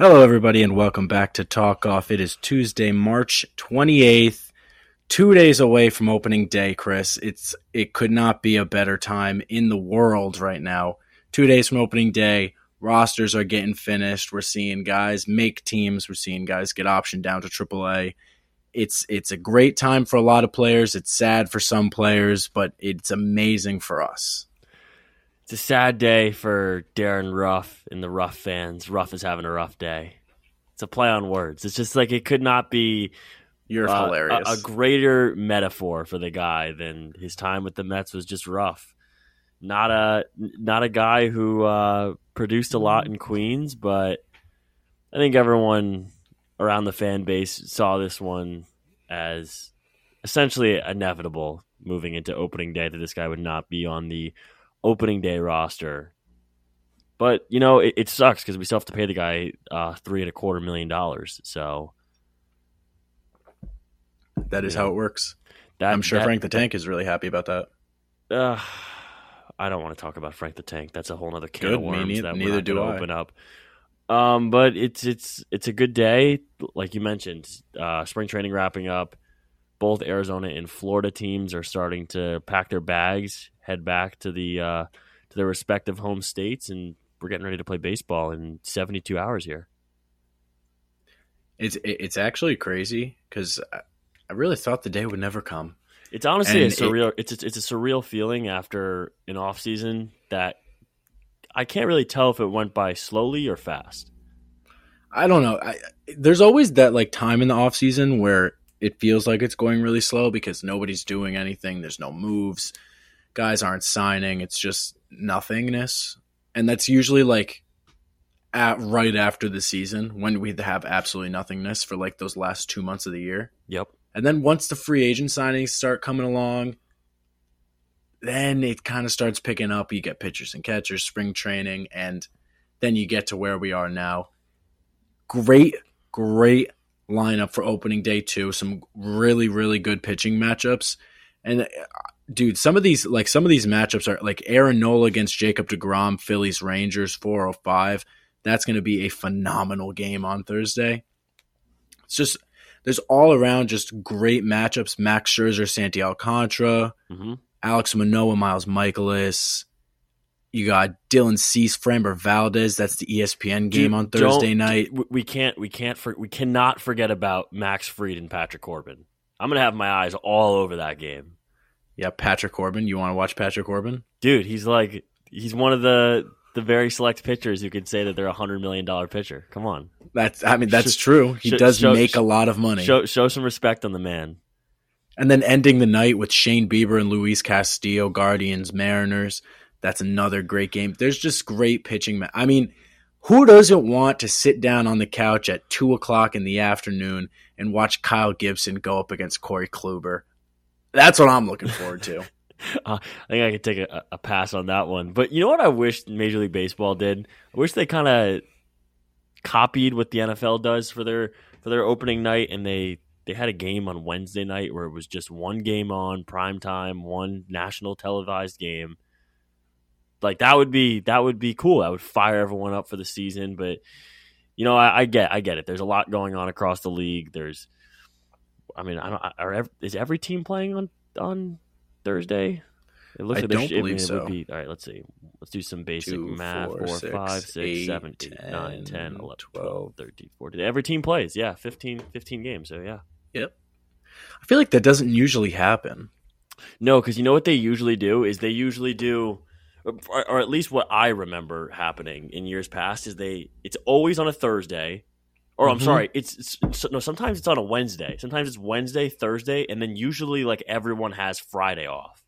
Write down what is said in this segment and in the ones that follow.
Hello, everybody, and welcome back to Talk Off. It is Tuesday, March 28th, two days away from opening day, Chris. It's It could not be a better time in the world right now. Two days from opening day, rosters are getting finished. We're seeing guys make teams. We're seeing guys get optioned down to AAA. It's it's a great time for a lot of players. It's sad for some players, but it's amazing for us. It's a sad day for Darin Ruf and the Ruf fans. Ruf is having a rough day. It's a play on words. It's just like it could not be You're uh, hilarious. A, a greater metaphor for the guy than his time with the Mets was just rough. Not a not a guy who uh, produced a lot in Queens, but I think everyone around the fan base saw this one as essentially inevitable moving into opening day that this guy would not be on the opening day roster. But you know, it, it sucks because we still have to pay the guy uh, three and a quarter million dollars. So that is you know, how it works. that, I'm sure that- Frank the Tank is really happy about that. Uh, I don't want to talk about Frank the Tank. That's a whole other can Good, of worms neith- that we're neither do I. open up. Um, but it's it's it's a good day, like you mentioned. Uh, spring training wrapping up. Both Arizona and Florida teams are starting to pack their bags, head back to the uh, to their respective home states, and we're getting ready to play baseball in 72 hours here. It's it's actually crazy because I, really thought the day would never come. It's honestly a And it- surreal. it's a, it's a surreal feeling after an off season that I can't really tell if it went by slowly or fast. I don't know. I, there's always that like time in the off season where it feels like it's going really slow because nobody's doing anything. There's no moves. Guys aren't signing. It's just nothingness, and that's usually like at right after the season when we have absolutely nothingness for like those last two months of the year. Yep. And then once the free agent signings start coming along, then it kind of starts picking up. You get pitchers and catchers, spring training, and then you get to where we are now. Great, great lineup for opening day two. Some really, really good pitching matchups. And uh, dude, some of these like some of these matchups are like Aaron Nola against Jacob DeGrom, Phillies Rangers 405. That's going to be a phenomenal game on Thursday. It's just there's all around just great matchups. Max Scherzer, Sandy Alcantara, hmm Alek Manoah, Miles Mikolas. You got Dylan Cease, Framber Valdez. That's the ESPN game Dude, on Thursday night. we- We can't. We can't. For, we cannot forget about Max Fried and Patrick Corbin. I'm gonna have my eyes all over that game, Yeah, Patrick Corbin. You want to watch Patrick Corbin? dude. He's like he's one of the the very select pitchers who could say that they're a hundred million dollar pitcher. Come on, That's I mean that's true. He does show- make a lot of money. show show some respect on the man. And then ending the night with Shane Bieber and Luis Castillo, Guardians, Mariners. That's another great game. There's just great pitching. I mean, who doesn't want to sit down on the couch at two o'clock in the afternoon and watch Kyle Gibson go up against Corey Kluber? That's what I'm looking forward to. Uh, I think I could take a, a pass on that one. But you know what I wish Major League Baseball did? I wish they kind of copied what the NFL does for their for their opening night, and they they had a game on Wednesday night where it was just one game on prime time, one national televised game. Like that would be that would be cool. That would fire everyone up for the season. But you know, I, I get I get it. There's a lot going on across the league. There's, I mean, I don't. Are, ev- is every team playing on on Thursday? It looks I like don't should- I mean, believe it so. would be all right. Let's see. Let's do some basic Two, math. four, Four, six, five, six, eight, seven, eight, nine, 10, 10, 11, 12, 12. 13, 14. Every team plays. Yeah, 15, 15 games. So yeah. Yep. I feel like that doesn't usually happen. No, because you know what they usually do is they usually do, or, or at least what I remember happening in years past is they. It's always on a Thursday, or I'm Mhm. sorry, it's, it's no. Sometimes it's on a Wednesday. Sometimes it's Wednesday, Thursday, and then usually like everyone has Friday off.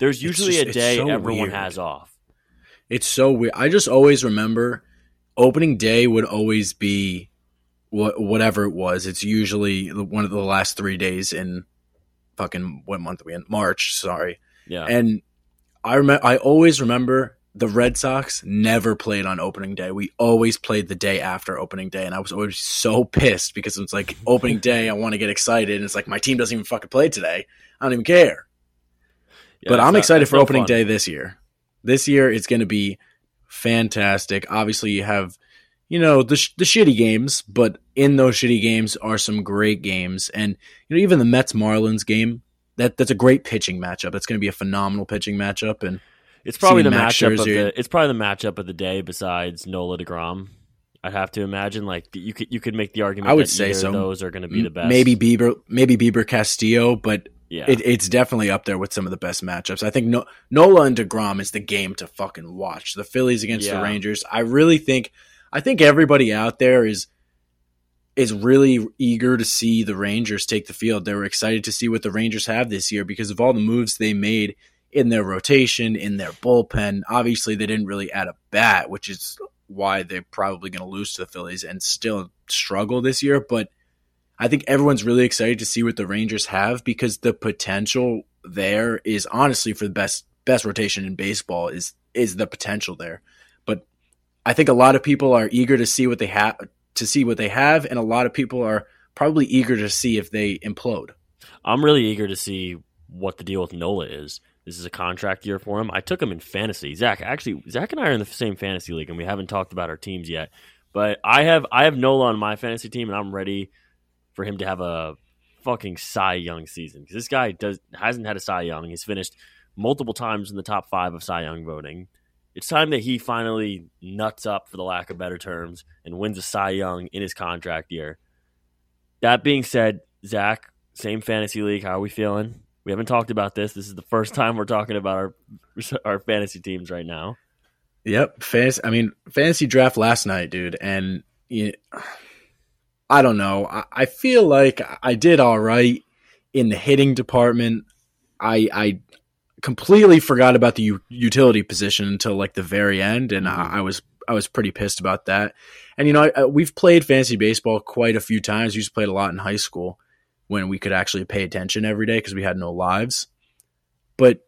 There's usually just- a day so everyone weird. has off. It's so weird. I just always remember opening day would always be what whatever it was. It's usually one of the last three days in fucking what month are we in? March. Sorry. Yeah, And I remember. I always remember the Red Sox never played on opening day. We always played the day after opening day, and I was always so pissed because it's like opening day. I want to get excited, and it's like my team doesn't even fucking play today. I don't even care. Yeah, but I'm not- excited for opening fun. day this year. This year it's going to be fantastic. Obviously, you have you know the sh- the shitty games, but in those shitty games are some great games, and you know even the Mets Marlins game that that's a great pitching matchup. That's going to be a phenomenal pitching matchup, and It's probably the Max matchup of the it's probably the matchup of the day besides Nola Degrom. I'd have to imagine like you could you could make the argument. I would that say so. of those are going to be the best. maybe Bieber, maybe Bieber Castillo, but yeah. it, it's definitely up there with some of the best matchups. I think no- Nola and Degrom is the game to fucking watch. The Phillies against the Rangers. I really think, I think everybody out there is is really eager to see the Rangers take the field. They were excited to see what the Rangers have this year because of all the moves they made in their rotation, in their bullpen. Obviously, they didn't really add a bat, which is why they're probably going to lose to the Phillies and still struggle this year. But I think everyone's really excited to see what the Rangers have because the potential there is honestly for the best best rotation in baseball is is the potential there. But I think a lot of people are eager to see what they have to see what they have, and a lot of people are probably eager to see if they implode. I'm really eager to see what the deal with Nola is. This is a contract year for him. I took him in fantasy. Zach, actually, Zach and I are in the same fantasy league, and we haven't talked about our teams yet. But I have I have Nola on my fantasy team, and I'm ready for him to have a fucking Cy Young season because this guy does hasn't had a Cy Young. He's finished multiple times in the top five of Cy Young voting. It's time that he finally nuts up, for the lack of better terms, and wins a Cy Young in his contract year. That being said, Zach, same fantasy league. How are we feeling? We haven't talked about this. This is the first time we're talking about our our fantasy teams right now. Yep, fantasy. I mean, fantasy draft last night, dude, and you I don't know. I, I feel like I did all right in the hitting department. I I completely forgot about the u- utility position until like the very end, and I, mm-hmm. I was I was pretty pissed about that. And you know, I, I, we've played fantasy baseball quite a few times. We used to play it a lot in high school when we could actually pay attention every day because we had no lives. But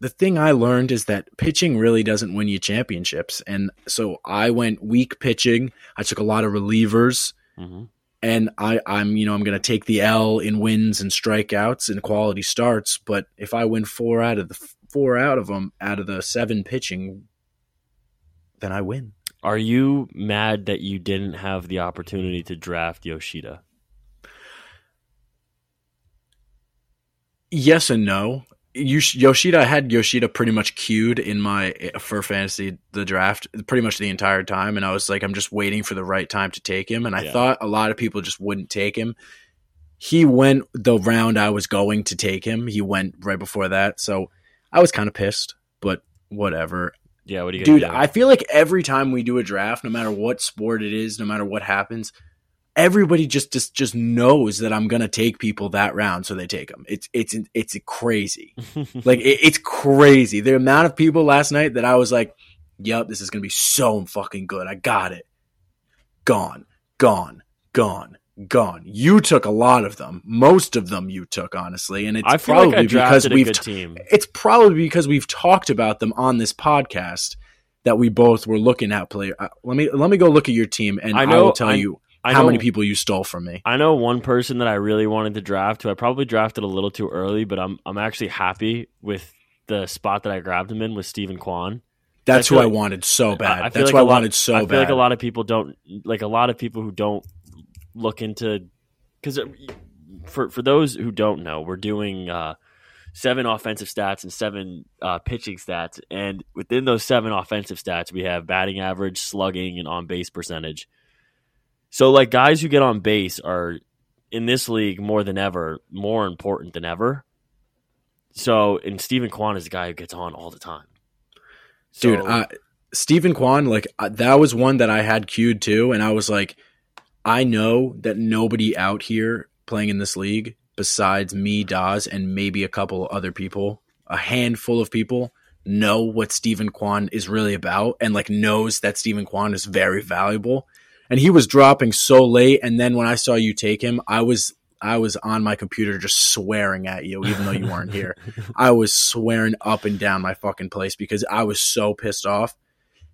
the thing I learned is that pitching really doesn't win you championships. And so I went weak pitching. I took a lot of relievers Mm-hmm. and I, I'm, you know, I'm going to take the L in wins and strikeouts and quality starts. But if I win four out of the four out of them out of the seven pitching, then I win. Are you mad that you didn't have the opportunity to draft Yoshida? Yes and no. Yoshida I had Yoshida pretty much queued in my eh, for fantasy the draft pretty much the entire time, and I was like, I'm just waiting for the right time to take him, and I Yeah. thought a lot of people just wouldn't take him. He went the round I was going to take him. He went right before that, so I was kind of pissed, but whatever. Yeah, what are you Dude, do? I feel like every time we do a draft, no matter what sport it is, no matter what happens, everybody just just just knows that I'm gonna take people that round, so they take them. It's it's it's crazy. like it, it's crazy. The amount of people last night that I was like, "Yep, this is gonna be so fucking good. I got it." Gone, gone, gone, gone. You took a lot of them. Most of them you took, honestly, and it's I probably like I because we've good t- team. it's probably because we've talked about them on this podcast that we both were looking at player. Uh, let me let me go look at your team, and I I, know- will tell I- you I how know, many people you stole from me. I know one person that I really wanted to draft who I probably drafted a little too early, but I'm I'm actually happy with the spot that I grabbed him in with Stephen Kwan. That's I who I like- wanted so bad. I, I That's like who I lot, wanted so bad. I feel bad. like a lot of people don't like a lot of people who don't look into because for for those who don't know, we're doing uh, seven offensive stats and seven uh, pitching stats, and within those seven offensive stats, we have batting average, slugging, and on base percentage. So, like guys who get on base are in this league more than ever, more important than ever. So, and Stephen Kwan is a guy who gets on all the time. So, dude. Uh, Stephen Kwan, like that was one that I had queued too, and I was like, I know that nobody out here playing in this league besides me, Dawes, and maybe a couple other people, a handful of people, know what Stephen Kwan is really about, and like knows that Stephen Kwan is very valuable. And he was dropping so late, and then when I saw you take him, I was I was on my computer just swearing at you, even though you weren't here. I was swearing up and down my fucking place because I was so pissed off.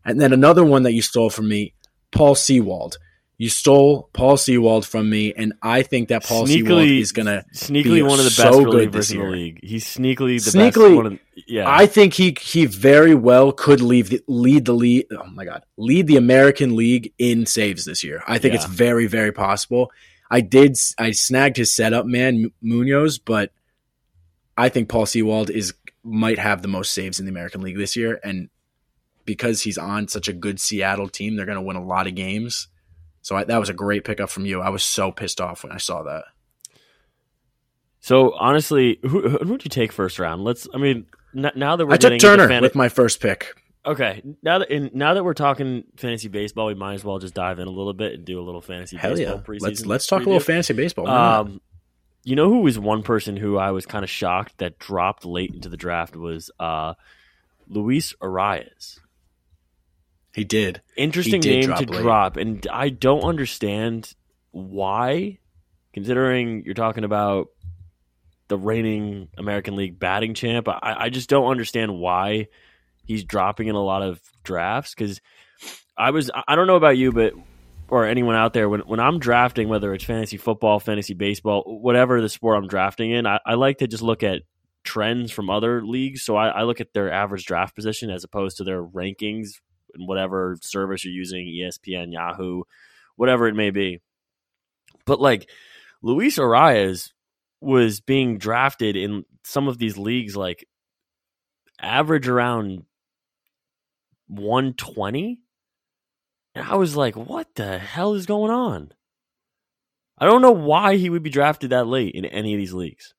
And then another one that you stole from me, Paul Sewald. You stole Paul Sewald from me, and I think that Paul Sewald Sneakily- is gonna sneakily be one of the so best good relievers in the league. He's sneakily the Sneakily- best. One of, yeah, I think he he very well could leave the, lead the lead. Oh my god, lead the American League in saves this year. I think it's very very possible. I did I snagged his setup man Munoz, but I think Paul Sewald is might have the most saves in the American League this year, and because he's on such a good Seattle team, they're going to win a lot of games. So I, that was a great pickup from you. I was so pissed off when I saw that. So honestly, who who would you take first round? Let's. I mean, n- now that we're I took Turner fan- with my first pick. okay, now that in, now that we're talking fantasy baseball, we might as well just dive in a little bit and do a little fantasy Hell baseball yeah, preseason. let's let's talk a little fantasy baseball. Um, you know who was one person who I was kind of shocked that dropped late into the draft was uh, Luis Arraez. He did. Interesting did name drop to late. drop, and I don't understand why. Considering you're talking about the reigning American League batting champ, I, I just don't understand why he's dropping in a lot of drafts. Because I was, I don't know about you, but or anyone out there, when when I'm drafting, whether it's fantasy football, fantasy baseball, whatever the sport I'm drafting in, I, I like to just look at trends from other leagues. So I, I look at their average draft position as opposed to their rankings in whatever service you're using, ESPN, Yahoo, whatever it may be. But like Luis Arraez was being drafted in some of these leagues like average around 120 and I was like, what the hell is going on? I don't know why he would be drafted that late in any of these leagues.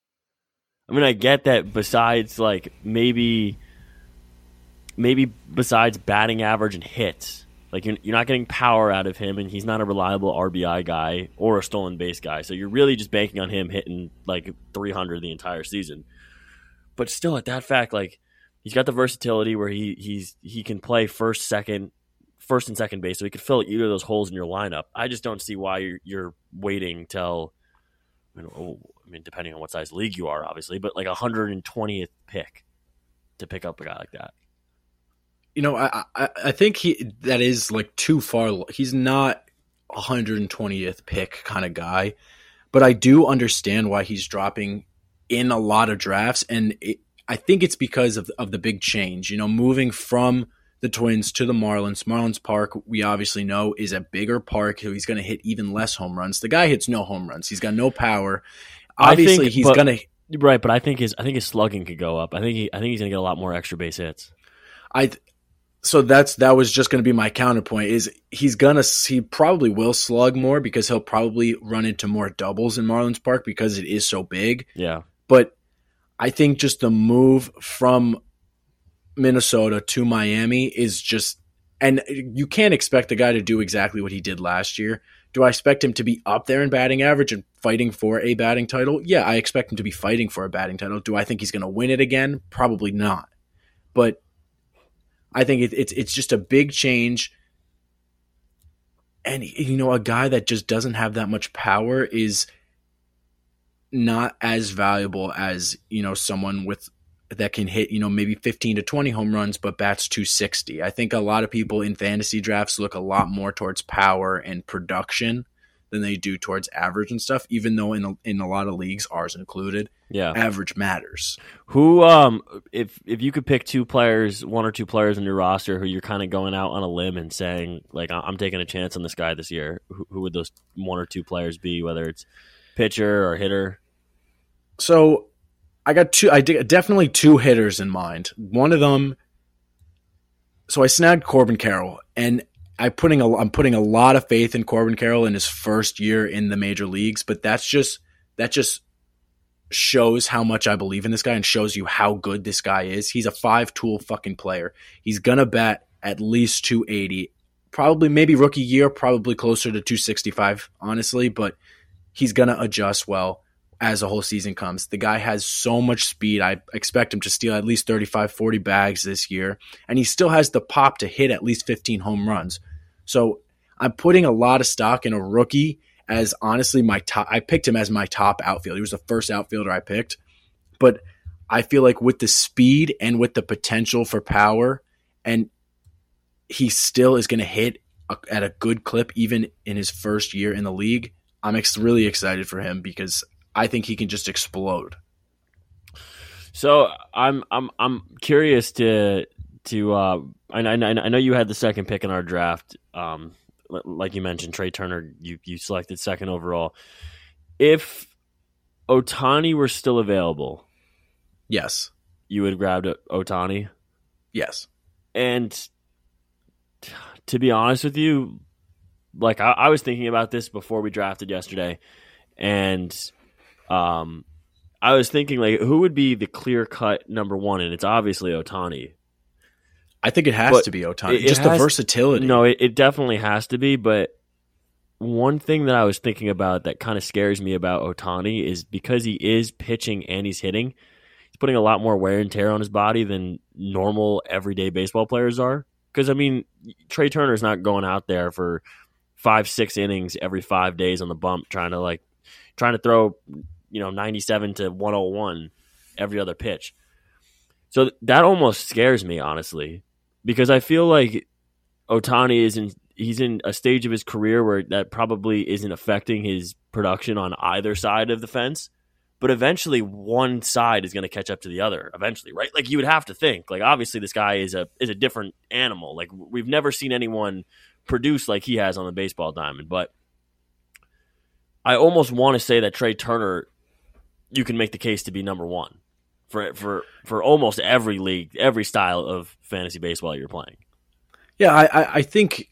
I mean, I get that besides like maybe maybe besides batting average and hits, like you're, you're not getting power out of him and he's not a reliable RBI guy or a stolen base guy. So you're really just banking on him hitting like 300 the entire season. But still at that fact like he's got the versatility where he he's he can play first, second, first and second base, so he could fill either of those holes in your lineup. I just don't see why you're, you're waiting till, you know, oh, I mean, depending on what size league you are, obviously, but like a 120th pick to pick up a guy like that. You know, I, I I think he that is like too far. He's not a 120th pick kind of guy, but I do understand why he's dropping in a lot of drafts, and it, I think it's because of of the big change. You know, moving from the Twins to the Marlins. Marlins Park, we obviously know, is a bigger park. So he's going to hit even less home runs. The guy hits no home runs. He's got no power. Obviously, think- he's going to. Right, but I think his I think his slugging could go up. I think he I think he's gonna get a lot more extra base hits. I so that's that was just going to be my counterpoint is he's gonna he probably will slug more because he'll probably run into more doubles in Marlins Park because it is so big. Yeah, But I think just the move from Minnesota to Miami is just and you can't expect the guy to do exactly what he did last year. Do I expect him to be up there in batting average and fighting for a batting title? Yeah, I expect him to be fighting for a batting title. Do I think he's going to win it again? Probably not. But I think it, it's it's just a big change. And you know, a guy that just doesn't have that much power is not as valuable as you know someone with that can hit you know maybe 15 to 20 home runs but bats 260 i think a lot of people in fantasy drafts look a lot more towards power and production than they do towards average and stuff even though in a, in a lot of leagues ours included yeah. average matters Who um if if you could pick two players, one or two players in your roster who you're kind of going out on a limb and saying like I- I'm taking a chance on this guy this year, who, who would those one or two players be? Whether it's pitcher or hitter. so i got two i did definitely two hitters in mind one of them so i snagged corbin carroll and I putting a, I'm putting a lot of faith in Corbin Carroll in his first year in the major leagues, but that's just that just shows how much I believe in this guy and shows you how good this guy is. He's a five tool fucking player. He's gonna bat at least 280, probably maybe rookie year, probably closer to 265, honestly, but he's gonna adjust well as the whole season comes. The guy has so much speed. I expect him to steal at least 35, 40 bags this year, and he still has the pop to hit at least 15 home runs. So I'm putting a lot of stock in a rookie as honestly my top. I picked him as my top outfielder. He was the first outfielder I picked, but I feel like with the speed and with the potential for power, and he still is going to hit a, at a good clip even in his first year in the league. I'm ex- really excited for him because I think he can just explode. So I'm I'm I'm curious to to uh, I, I, I know you had the second pick in our draft. Um, like you mentioned, Trea Turner, you you selected second overall. If Ohtani were still available, yes, you would have grabbed Ohtani. Yes, and to be honest with you, like I, I was thinking about this before we drafted yesterday, and um, I was thinking like who would be the clear cut number one, and it's obviously Ohtani. I think it has but to be Ohtani. Just has, the versatility. No, it, it definitely has to be. But one thing that I was thinking about that kind of scares me about Ohtani is because he is pitching and he's hitting, he's putting a lot more wear and tear on his body than normal everyday baseball players are. Because I mean, Trea Turner's not going out there for five, six innings every five days on the bump, trying to like trying to throw you know 97 to 101 every other pitch. So that almost scares me honestly because I feel like Ohtani is in he's in a stage of his career where that probably isn't affecting his production on either side of the fence. But eventually, one side is going to catch up to the other. Eventually, right? Like you would have to think. Like obviously, this guy is a is a different animal. Like we've never seen anyone produce like he has on the baseball diamond. But I almost want to say that Trea Turner you can make the case to be number one for for for almost every league, every style of fantasy baseball you're playing. Yeah, I, I think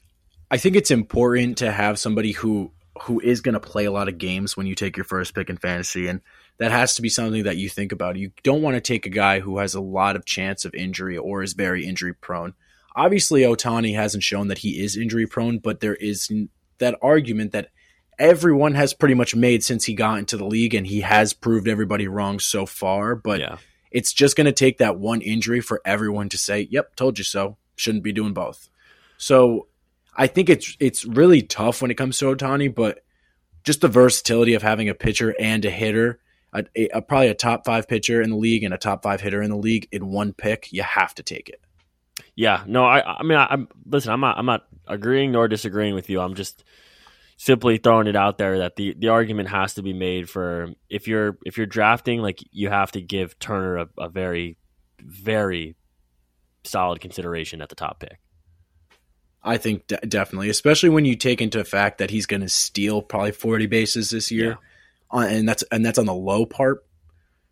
I think it's important to have somebody who who is going to play a lot of games when you take your first pick in fantasy, and that has to be something that you think about. You don't want to take a guy who has a lot of chance of injury or is very injury prone. Obviously, Ohtani hasn't shown that he is injury prone, but there is that argument that everyone has pretty much made since he got into the league, and he has proved everybody wrong so far. But yeah. It's just going to take that one injury for everyone to say, "Yep, told you so." Shouldn't be doing both. So I think it's it's really tough when it comes to Ohtani, but just the versatility of having a pitcher and a hitter, a, a, probably a top five pitcher in the league and a top five hitter in the league in one pick, you have to take it. Yeah, no, I, I mean, I, am listen. I'm not, I'm not agreeing nor disagreeing with you. I'm just simply throwing it out there that the, the argument has to be made for if you're if you're drafting like you have to give Turner a, a very very solid consideration at the top pick. I think de- definitely, especially when you take into fact that he's going to steal probably 40 bases this year, yeah. uh, and that's and that's on the low part.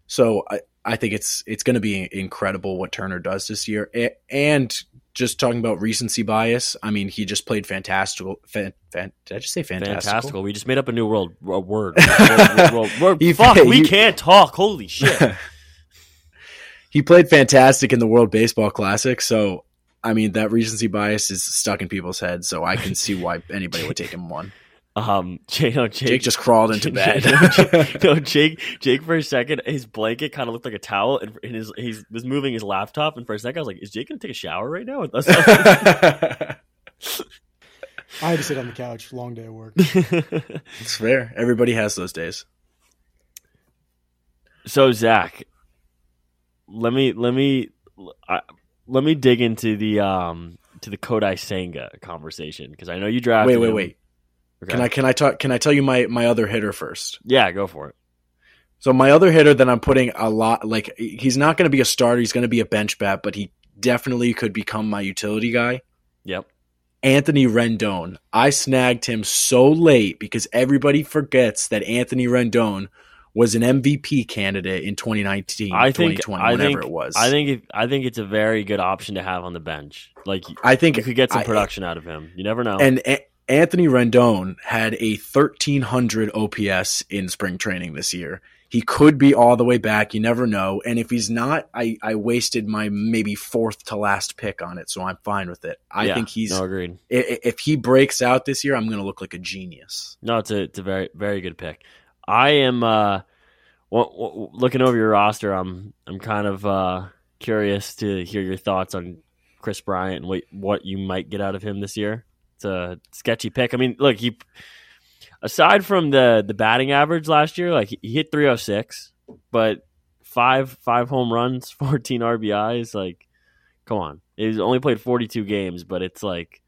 So I, I think it's it's going to be incredible what Turner does this year, and just talking about recency bias, I mean, he just played fantastical. Fan, fan, did I just say fantastical? Fantastical. We just made up a new world a word. world, world, world, fuck, we can't talk. Holy shit. he played fantastic in the World Baseball Classic, so I mean that recency bias is stuck in people's heads. So I can see why anybody would take him one. Um, Jake, no, Jake, Jake, just crawled into bed. no, Jake, Jake, for a second, his blanket kind of looked like a towel, and, and his he was moving his laptop. And for a second, I was like, "Is Jake gonna take a shower right now?" I had to sit on the couch. Long day of work. it's fair. Everybody has those days. So Zach, let me let me I, let me dig into the um to the Kodai Senga conversation because I know you drafted. Wait, wait, him. wait. Okay. Can I can I talk? Can I tell you my my other hitter first? Yeah, go for it. So my other hitter that I'm putting a lot like he's not going to be a starter. He's going to be a bench bat, but he definitely could become my utility guy. Yep. Anthony Rendon. I snagged him so late because everybody forgets that Anthony Rendon was an MVP candidate in 2019, I think, 2020, I whatever think, it was. I think I think it's a very good option to have on the bench. Like I think you could get some production I, out of him. You never know. And, and Anthony Rendon had a 1300 OPS in spring training this year. He could be all the way back. You never know. And if he's not, I, I wasted my maybe fourth to last pick on it, so I'm fine with it. I yeah, think he's no, agreed. If, if he breaks out this year, I'm going to look like a genius. No, it's a it's a very very good pick. I am uh, looking over your roster. I'm I'm kind of uh, curious to hear your thoughts on Kris Bryant and what what you might get out of him this year it's a sketchy pick. I mean, look, he aside from the the batting average last year, like he hit 306, but five five home runs, 14 RBIs, like come on. He's only played 42 games, but it's like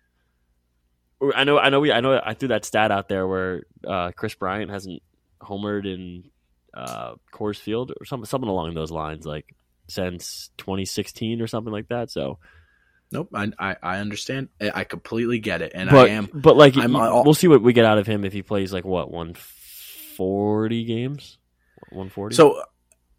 I know I know we I know I threw that stat out there where uh, Kris Bryant hasn't homered in uh, Coors Field or something something along those lines like since 2016 or something like that. So, Nope, I I, I understand. I completely get it, and but I am. but like I'm we'll see what we get out of him if he plays like what 140 games, 140. So,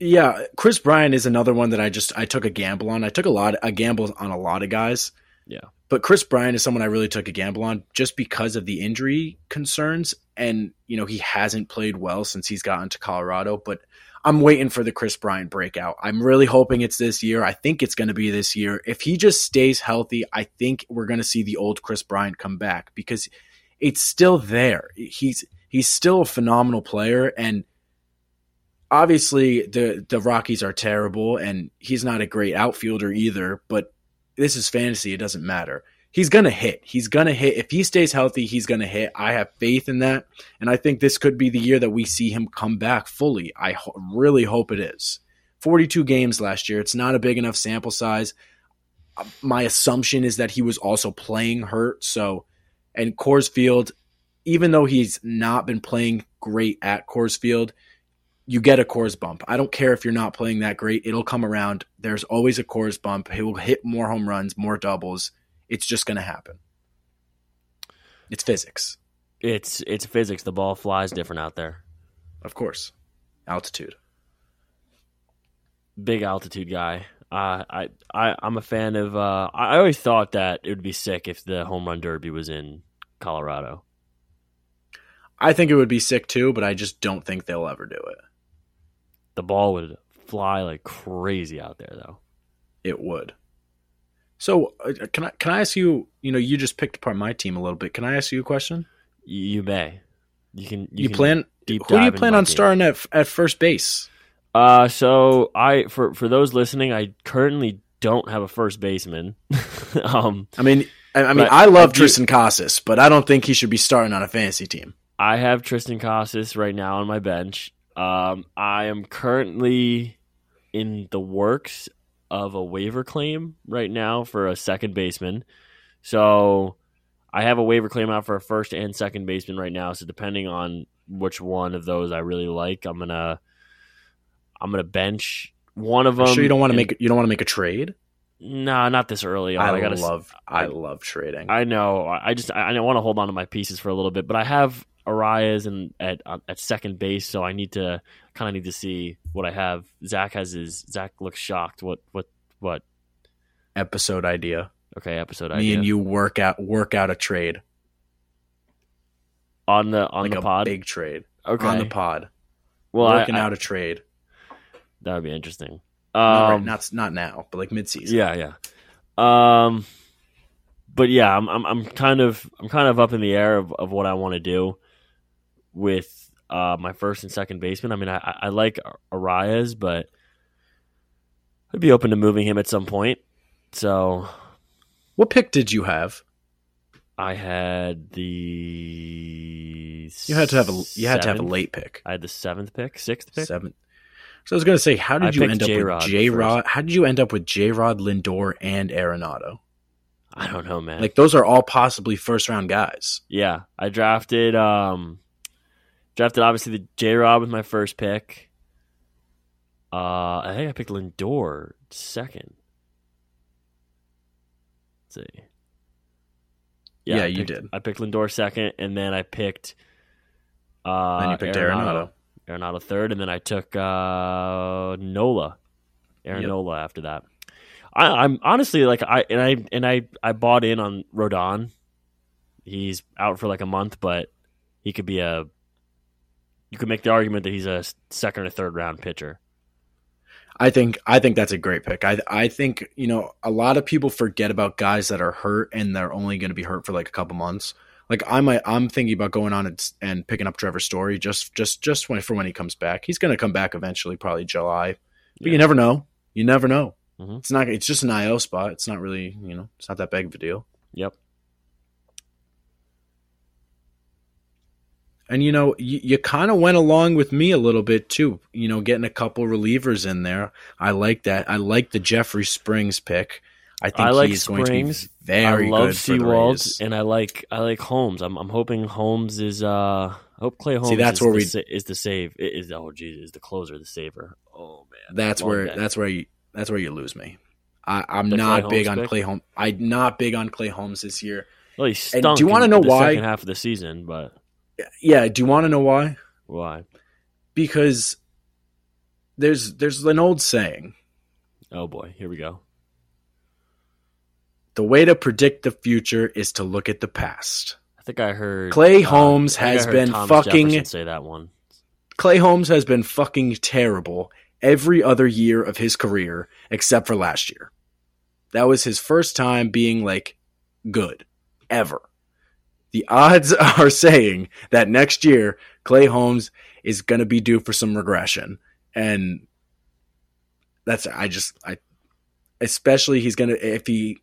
yeah, Kris Bryant is another one that I just I took a gamble on. I took a lot a gamble on a lot of guys. Yeah. But Kris Bryant is someone I really took a gamble on just because of the injury concerns and you know, he hasn't played well since he's gotten to Colorado, but I'm waiting for the Kris Bryant breakout. I'm really hoping it's this year. I think it's going to be this year. If he just stays healthy, I think we're going to see the old Kris Bryant come back because it's still there. He's he's still a phenomenal player and obviously the the Rockies are terrible and he's not a great outfielder either, but this is fantasy, it doesn't matter. He's going to hit. He's going to hit. If he stays healthy, he's going to hit. I have faith in that and I think this could be the year that we see him come back fully. I ho- really hope it is. 42 games last year. It's not a big enough sample size. Uh, My assumption is that he was also playing hurt, so and Coors Field even though he's not been playing great at Coors Field, you get a Coors bump. I don't care if you're not playing that great; it'll come around. There's always a Coors bump. He will hit more home runs, more doubles. It's just going to happen. It's physics, it's it's physics. The ball flies different out there. of course. Altitude. Big altitude guy. Uh, I I I'm a fan of. Uh, I always thought that it would be sick if the home run derby was in Colorado. I think it would be sick too, but I just don't think they'll ever do it. The ball would fly like crazy out there, though. It would. So, uh, can I can I ask you? You know, you just picked apart my team a little bit. Can I ask you a question? You, may. You can. You, You, can plan? deep Who do you plan on team. starting at at first base? Uh, so I for for those listening, I currently don't have a first baseman. um, I mean, I, I mean, I love I do- Triston Casas, but I don't think he should be starting on a fantasy team. I have Triston Casas right now on my bench. Um, I am currently in the works of a waiver claim right now for a second baseman. So I have a waiver claim out for a first and second baseman right now. So depending on which one of those I really like, I'm gonna I'm gonna bench one of them. sure you don't want to make you don't want to make a trade. Nah, not this early. on. I, gotta love I, I- love trading. I know. I I just I, I want to hold on to my pieces for a little bit, but I have Arraez and at uh, at second base, so I need to kind of need to see what I have. Zach has his Zach looks shocked. What what what? Episode idea. Okay, episode Me idea and you work out work out a trade on the on like the a pod. big trade okay, on the pod. well, working I- out a trade. that would be interesting. not, right, Um, not not now, but like mid season. Yeah, yeah. Um, but yeah, I'm, I'm I'm kind of I'm kind of up in the air of, of what I want to do with uh my first and second baseman. I mean, I I I like Arraez, but I'd be open to moving him at some point. So What pick did you have? I had the You had to have a you had to have a late pick. I had the seventh pick, sixth pick. Seven. So I was gonna say, how I did you end up J-Rod with J Rod? How did you end up with J Rod, Lindor, and Arenado? I don't know, man. Like those are all possibly first round guys. Yeah, I drafted um drafted obviously the J Rod with my first pick. Uh I think I picked Lindor second. Let's see. Yeah, I you picked- did. I picked Lindor second and then I picked uh then you picked Arenado, Arenado. Arenado third and then I took uh Nola. Aaron Yep. Nola after that. I, I'm honestly like I and I and I I bought in on Rodon. He's out for like a month, but he could be a. You could make the argument that he's a second or third round pitcher. I think I think that's a great pick. I I think you know a lot of people forget about guys that are hurt and they're only going to be hurt for like a couple months. Like I might I'm thinking about going on and, and picking up Trevor Story just just just when, for when he comes back. He's going to come back eventually, probably July. But Yeah. you never know. You never know. Mhm. It's not. It's just an IO spot. It's not really you know. It's not that big of a deal. Yep. And you know, you, you kind of went along with me a little bit too. You know, getting a couple relievers in there. I like that. I like the Jeffrey Springs pick. I think I like he's going Springs. to be very I love good Sewald and I like I like Holmes. I'm I'm hoping Holmes is uh I hope Clay Holmes that's is, where the, we- sa- is the save is oh geez is the closer the saver. Oh man. That's where day. that's where you that's where you lose me. I, I'm The not big on pick? Clay Holmes. I'm not big on Clay Holmes this year. Well, he And stunk. do you wanna know why? Second half of the season, but Yeah, do you want to know why? why? Because there's there's an old saying: Oh boy, here we go. the way to predict the future is to look at the past. I think I heard Clay uh, Holmes has been Thomas fucking- Jefferson say that one. Clay Holmes has been fucking terrible every other year of his career except for last year. That was his first time being like good ever. The odds are saying that next year Clay Holmes is going to be due for some regression and that's I just I especially he's going to if he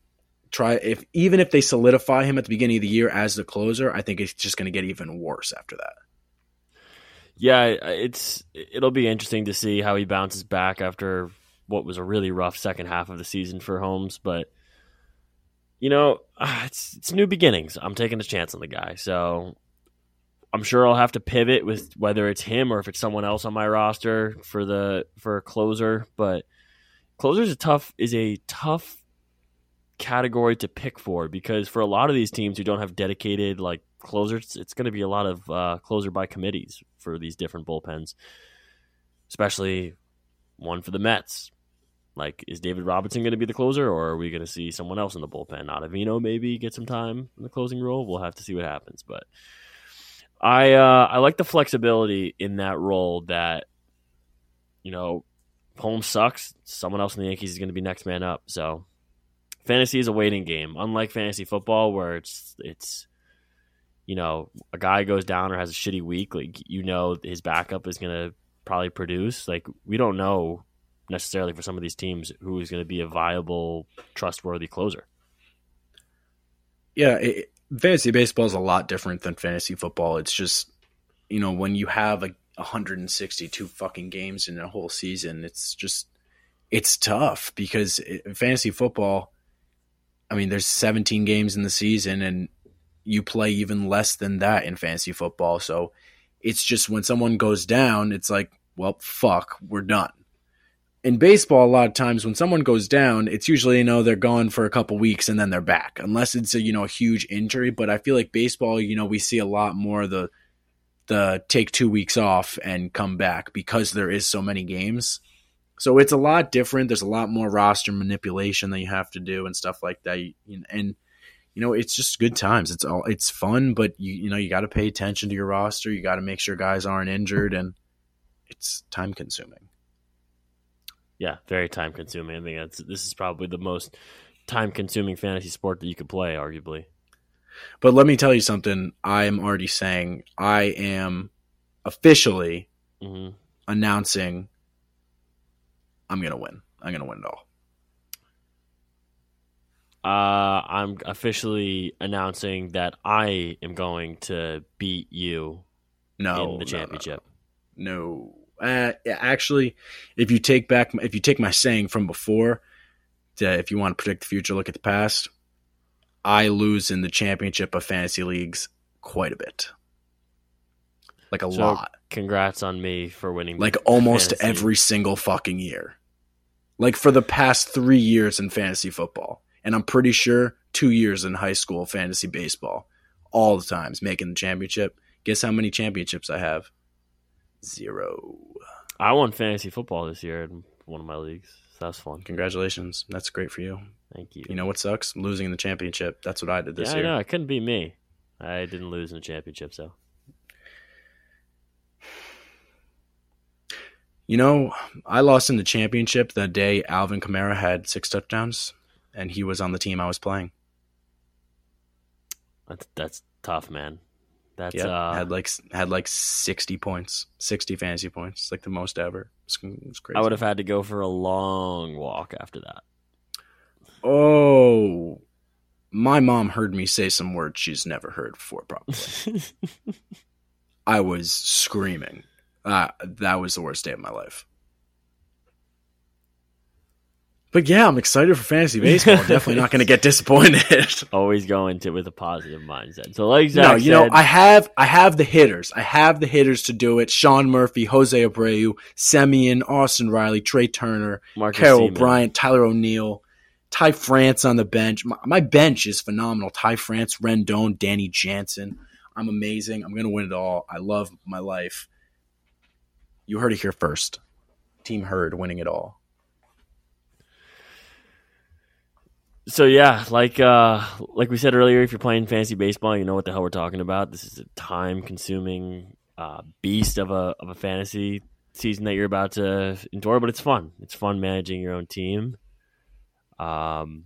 try if even if they solidify him at the beginning of the year as the closer, I think it's just going to get even worse after that. Yeah, it's it'll be interesting to see how he bounces back after what was a really rough second half of the season for Holmes, but you know, ah, it's it's new beginnings. I'm taking a chance on the guy, so I'm sure I'll have to pivot with whether it's him or if it's someone else on my roster for the for a closer. But closer is a tough is a tough category to pick for because for a lot of these teams who don't have dedicated like closers, it's going to be a lot of uh, closer by committees for these different bullpens, especially one for the Mets. Like, is David Robertson going to be the closer, or are we going to see someone else in the bullpen? Ottavino maybe get some time in the closing role. We'll have to see what happens, but I uh, I like the flexibility in that role. That you know, Holmes sucks. Someone else in the Yankees is going to be next man up. So, fantasy is a waiting game, unlike fantasy football, where it's it's you know a guy goes down or has a shitty week. Like you know, his backup is going to probably produce. Like we don't know necessarily for some of these teams who is going to be a viable, trustworthy closer. Yeah, it, fantasy baseball is a lot different than fantasy football. It's just, you know, when you have a 162 fucking games in a whole season, it's just, it's tough because it, fantasy football, I mean, there's 17 games in the season and you play even less than that in fantasy football. So it's just when someone goes down, it's like, well, fuck, we're done in baseball, a lot of times when someone goes down, it's usually you know they're gone for a couple weeks and then they're back, unless it's a you know a huge injury. But I feel like baseball, you know, we see a lot more the the take two weeks off and come back because there is so many games. So it's a lot different. There's a lot more roster manipulation that you have to do and stuff like that. And you know, it's just good times. It's all it's fun, but you you know you got to pay attention to your roster. You got to make sure guys aren't injured, and it's time consuming. Yeah, very time consuming. I think that's this is probably the most time consuming fantasy sport that you could play, arguably. But let me tell you something. I am already saying I am officially hmm announcing I'm gonna win. I'm gonna win it all. Uh, I'm officially announcing that I am going to beat you No, in the no, no, championship. No, Uh, actually, if you take back, if you take my saying from before, to, if you want to predict the future, look at the past. I lose in the championship of fantasy leagues quite a bit, like a So, lot. Congrats on me for winning. like almost fantasy. every single fucking year. Like for the past three years in fantasy football. And I'm pretty sure two years in high school fantasy baseball. All the times making the championship. Guess how many championships I have? Zero. I won fantasy football this year in one of my leagues. So that's fun. Congratulations. That's great for you. Thank you. You know what sucks? Losing in the championship. That's what I did this yeah, year. I know. It couldn't be me. I didn't lose in the championship, so You know, I lost in the championship the day Alvin Kamara had six touchdowns and he was on the team I was playing. that's, that's tough, man. That's Yeah, uh, had like had like sixty points, sixty fantasy points, It's like the most ever. It's, it's crazy. I would have had to go for a long walk after that. Oh, my mom heard me say some words she's never heard before. Probably, I was screaming. Uh, that was the worst day of my life. But yeah, I'm excited for fantasy baseball. Definitely not going to get disappointed. Always go into it with a positive mindset. So, like Zach no, you said, know, I have I have the hitters. I have the hitters to do it. Sean Murphy, Jose Abreu, Semien, Austin Riley, Trea Turner, Marcus Carol Semien. Bryant, Tyler O'Neill, Ty France on the bench. My, my bench is phenomenal. Ty France, Rendon, Danny Jansen. I'm amazing. I'm going to win it all. I love my life. You heard it here first. Team Heard winning it all. So yeah, like uh like we said earlier, if you're playing fantasy baseball, you know what the hell we're talking about. This is a time consuming uh, beast of a of a fantasy season that you're about to endure, but it's fun. It's fun managing your own team. Um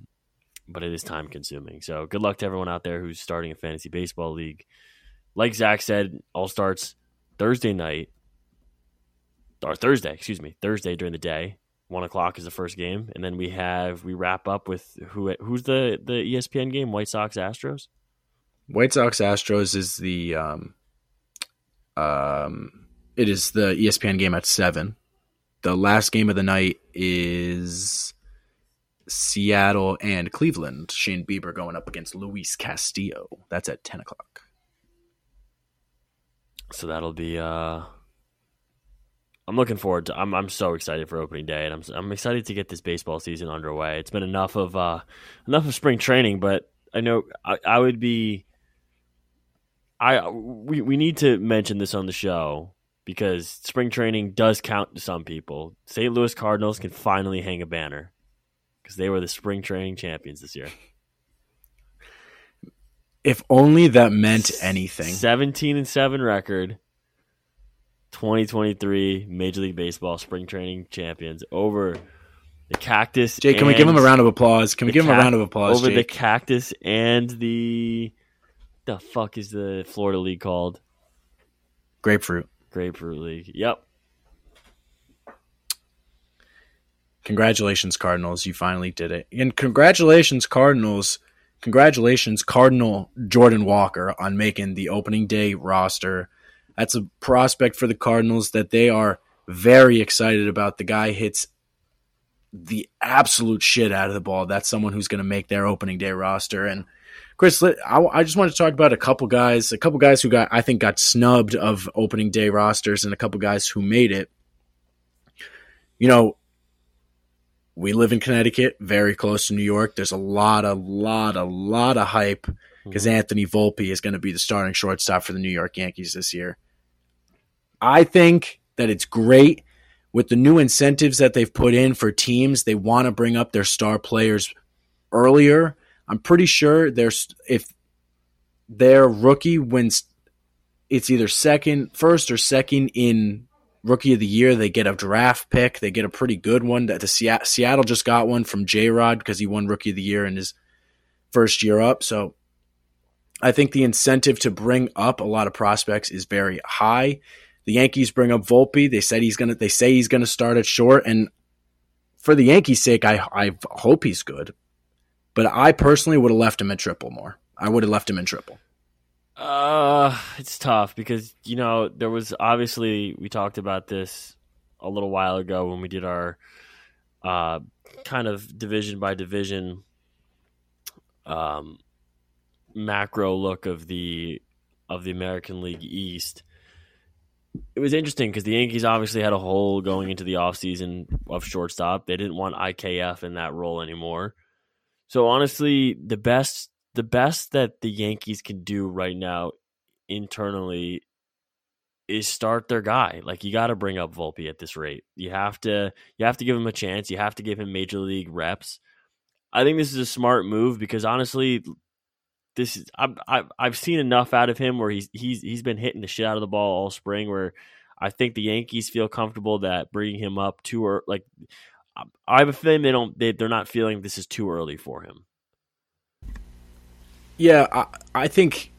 but it is time consuming. So good luck to everyone out there who's starting a fantasy baseball league. Like Zach said, all starts Thursday night. Or Thursday, excuse me, Thursday during the day one o'clock is the first game, and then we have we wrap up with who who's the the ESPN game? White Sox Astros. White Sox Astros is the um um it is the ESPN game at 7. The last game of the night is Seattle and Cleveland. Shane Bieber going up against Luis Castillo. That's at 10 o'clock. So that'll be. uh I'm looking forward to. I'm I'm so excited for opening day, and I'm I'm excited to get this baseball season underway. It's been enough of uh enough of spring training, but I know I, I would be. I we we need to mention this on the show because spring training does count to some people. St. Louis Cardinals can finally hang a banner because they were the spring training champions this year. If only that meant anything. 17 and 7 record. 2023 Major League Baseball spring training champions over the Cactus. Jake, can we give him a round of applause? Can we give him a round of applause, over the Cactus and the the fuck is the Florida League called? Grapefruit. Grapefruit League. Yep. Congratulations, Cardinals. You finally did it. And congratulations, Cardinals. Congratulations, Cardinal Jordan Walker, on making the opening day roster. That's a prospect for the Cardinals that they are very excited about. The guy hits the absolute shit out of the ball. That's someone who's going to make their opening day roster. And Chris, I, I just want to talk about a couple guys, a couple guys who got, I think, got snubbed of opening day rosters, and a couple guys who made it. You know, we live in Connecticut, very close to New York. There's a lot, a lot, a lot of hype mm-hmm. because Anthony Volpe is going to be the starting shortstop for the New York Yankees this year. I think that it's great with the new incentives that they've put in for teams. They want to bring up their star players earlier. I'm pretty sure there's if their rookie wins, it's either second, first or second in rookie of the year. They get a draft pick. They get a pretty good one. That the Seattle, just got one from J Rod because he won rookie of the year in his first year up. So I think the incentive to bring up a lot of prospects is very high. The Yankees bring up Volpe. They said he's gonna. They say he's gonna start at short, and for the Yankees' sake, I I hope he's good. But I personally would have left him at triple more. I would have left him in triple. Uh, it's tough because you know there was obviously we talked about this a little while ago when we did our uh kind of division by division um macro look of the of the American League East. It was interesting because the Yankees obviously had a hole going into the offseason of shortstop. They didn't want IKF in that role anymore. So honestly, the best the best that the Yankees can do right now internally is start their guy. Like you got to bring up Volpe at this rate. You have to you have to give him a chance. You have to give him major league reps. I think this is a smart move because honestly, this is I've I've, I've seen enough out of him where he's he's he's been hitting the shit out of the ball all spring. Where I think the Yankees feel comfortable that bringing him up too or like I have a feeling they don't they they're not feeling this is too early for him. Yeah, I, I think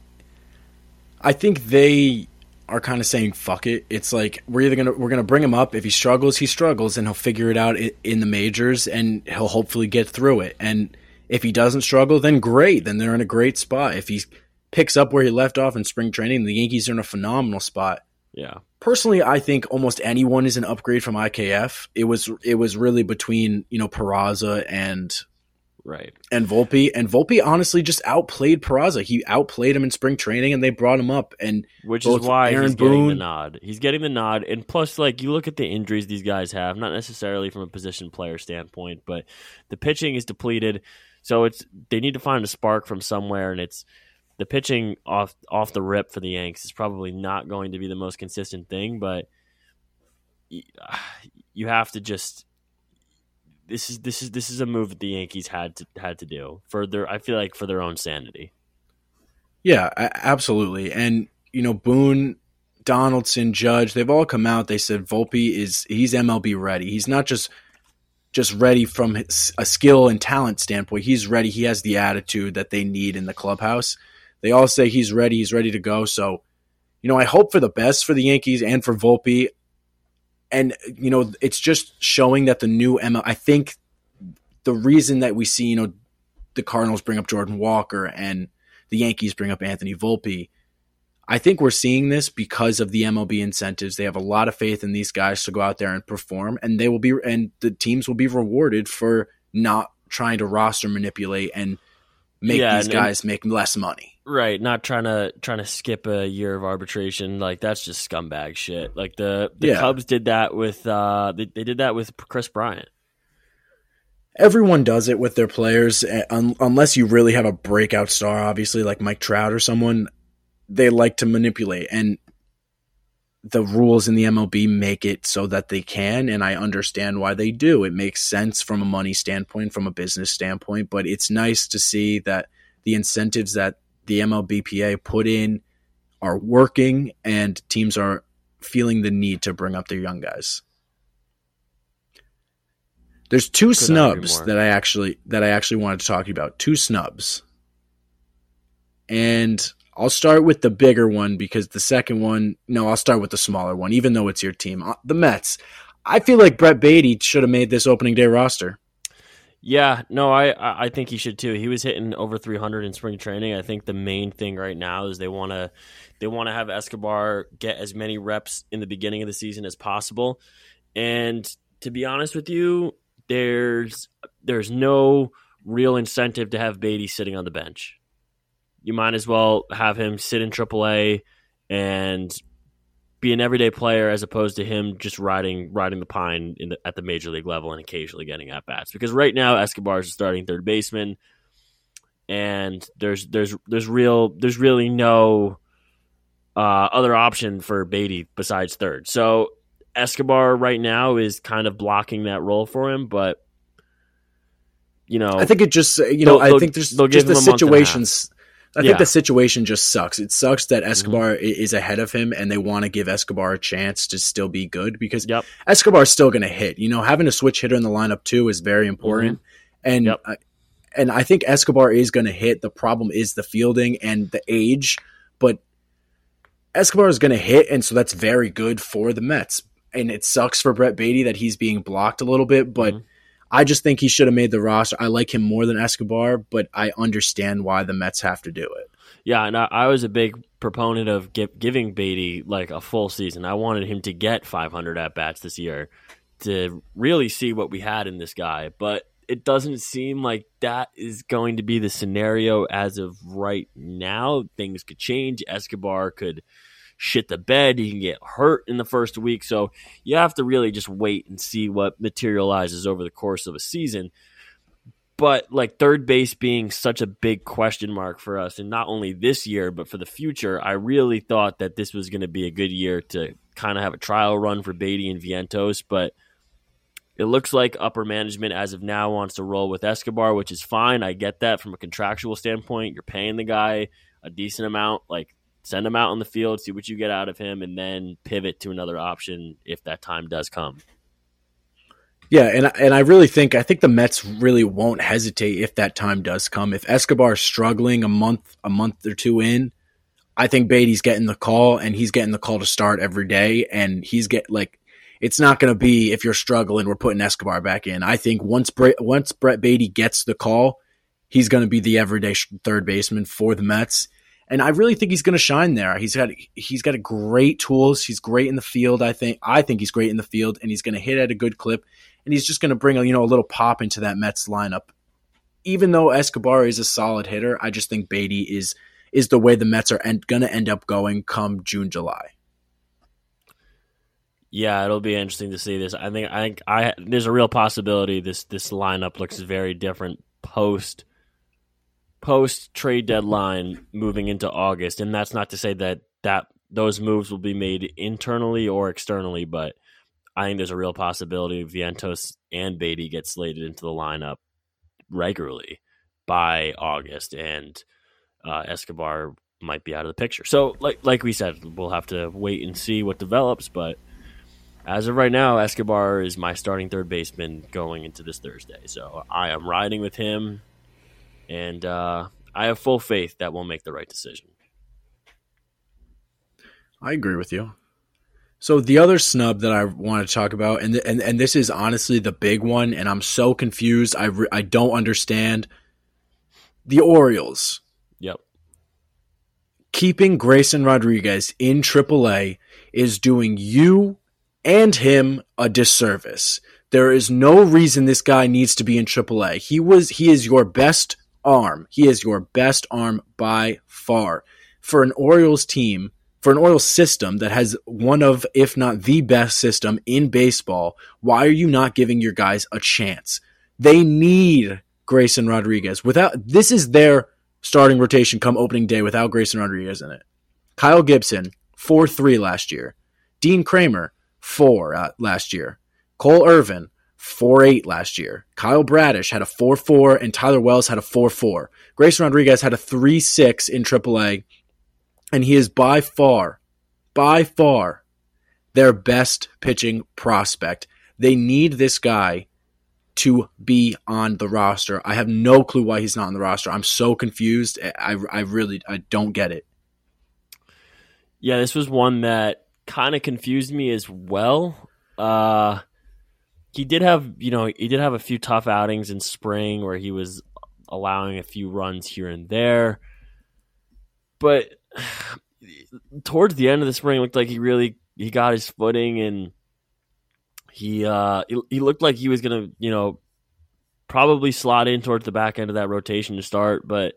I think they are kind of saying fuck it. It's like we're either gonna we're gonna bring him up. If he struggles, he struggles, and he'll figure it out in the majors, and he'll hopefully get through it. And if he doesn't struggle, then great. Then they're in a great spot. If he picks up where he left off in spring training, the Yankees are in a phenomenal spot. Yeah. Personally, I think almost anyone is an upgrade from IKF. It was it was really between you know Peraza and Right. and Volpe, and Volpe honestly just outplayed Peraza. He outplayed him in spring training, and they brought him up. And Which is why Aaron he's getting the Boone- nod. He's getting the nod, and plus, like you look at the injuries these guys have, not necessarily from a position player standpoint, but the pitching is depleted. So it's they need to find a spark from somewhere, and it's the pitching off off the rip for the Yanks is probably not going to be the most consistent thing, but you have to just this is this is this is a move that the Yankees had to had to do for their I feel like for their own sanity. yeah, absolutely. And you know Boone, Donaldson, Judge, they've all come out. They said Volpe is he's MLB ready. He's not just just ready from his, a skill and talent standpoint. He's ready. He has the attitude that they need in the clubhouse. They all say he's ready. He's ready to go. So, you know, I hope for the best for the Yankees and for Volpe. And you know, it's just showing that the new ML. I think the reason that we see, you know, the Cardinals bring up Jordan Walker and the Yankees bring up Anthony Volpe. I think we're seeing this because of the MLB incentives. They have a lot of faith in these guys to go out there and perform, and they will be, and the teams will be rewarded for not trying to roster manipulate and make Yeah, these and- guys make less money. Right, not trying to trying to skip a year of arbitration. Like that's just scumbag shit. Like the the Yeah. Cubs did that with uh they, they did that with Kris Bryant. Everyone does it with their players, eh, unless you really have a breakout star, obviously like Mike Trout or someone. They like to manipulate, and the rules in the MLB make it so that they can, and I understand why they do. It makes sense from a money standpoint, from a business standpoint, but it's nice to see that the incentives that the MLBPA put in are working, and teams are feeling the need to bring up their young guys. There's two Couldn't snubs that I actually that I actually wanted to talk to you about. Two snubs. And I'll start with the bigger one because the second one, no, I'll start with the smaller one, even though it's your team. Uh, The Mets. I feel like Brett Baty should have made this opening day roster. Yeah, no, I I I think he should too. He was hitting over 300 in spring training. I think the main thing right now is they want to they want to have Escobar get as many reps in the beginning of the season as possible. And to be honest with you, there's there's no real incentive to have Baty sitting on the bench. You might as well have him sit in AAA and be an everyday player as opposed to him just riding riding the pine in the, at the major league level and occasionally getting at bats. Because right now Escobar is a starting third baseman, and there's there's there's real there's really no uh, other option for Baty besides third. So Escobar right now is kind of blocking that role for him, but you know I think it just, you know, I think there's just the him a month and a half. situations. I Yeah. Mm-hmm. think the situation just sucks. It sucks that Escobar i is ahead of him, and they want to give Escobar a chance to still be good because Yep. Escobar's still going to hit. You know, having a switch hitter in the lineup too is very important, and Yep. I, and I think Escobar is going to hit. The problem is the fielding and the age, but Escobar is going to hit, and so that's very good for the Mets. And it sucks for Brett Baty that he's being blocked a little bit, but Mhm. I just think he should have made the roster. I like him more than Escobar, but I understand why the Mets have to do it. Yeah, and I, I was a big proponent of gi- giving Baty like a full season. I wanted him to get 500 at bats this year to really see what we had in this guy, but it doesn't seem like that is going to be the scenario as of right now. Things could change. Escobar could shit the bed. He can get hurt in the first week. So you have to really just wait and see what materializes over the course of a season but like third base being such a big question mark for us and not only this year but for the future i really thought that this was going to be a good year to kind of have a trial run for baty and vientos but it looks like upper management as of now wants to roll with escobar which is fine i get that from a contractual standpoint you're paying the guy a decent amount like send him out on the field see what you get out of him and then pivot to another option if that time does come Yeah, and and I really think I think the Mets really won't hesitate if that time does come. If Escobar's struggling a month a month or two in, I think Baty's getting the call and he's getting the call to start every day and he's get like it's not going to be if you're struggling we're putting Escobar back in. I think once Brett, once Brett Baty gets the call, he's going to be the everyday sh- third baseman for the Mets and I really think he's going to shine there. He's got he's got great tools. He's great in the field. I think I think he's great in the field, and he's going to hit at a good clip, and he's just going to bring a you know a little pop into that Mets lineup. Even though Escobar is a solid hitter, I just think Baty is is the way the Mets are going to end up going come June July. Yeah, it'll be interesting to see this. I think I think I there's a real possibility this this lineup looks very different post post trade deadline moving into August, and that's not to say that that those moves will be made internally or externally, but I think there's a real possibility Vientos and Baty get slated into the lineup regularly by August, and uh, Escobar might be out of the picture. So, like like we said, we'll have to wait and see what develops. But as of right now, Escobar is my starting third baseman going into this Thursday. So I am riding with him, and uh, I have full faith that we'll make the right decision. I agree with you. So the other snub that I want to talk about, and and and this is honestly the big one, and I'm so confused. I re- I don't understand the Orioles. Yep. Keeping Grayson Rodriguez in AAA is doing you and him a disservice. There is no reason this guy needs to be in AAA. He was he is your best arm. He is your best arm by far. For an Orioles team for an oil system that has one of, if not the best system in baseball, why are you not giving your guys a chance? They need Grayson Rodriguez. Without this is their starting rotation come opening day without Grayson Rodriguez in it. Kyle Gibson, 4 3 last year. Dean Kremer, 4 uh, last year. Cole Irvin, 4 8 last year. Kyle Bradish had a 4 4, and Tyler Wells had a 4 4. Grayson Rodriguez had a 3 6 in AAA and he is by far, by far, their best pitching prospect. They need this guy to be on the roster. I have no clue why he's not on the roster. I'm so confused. I, I really I don't get it. Yeah, this was one that kind of confused me as well. Uh, he did have, you know, he did have a few tough outings in spring where he was allowing a few runs here and there. But towards the end of the spring, it looked like he really he got his footing and he uh he, he looked like he was gonna you know probably slot in towards the back end of that rotation to start, but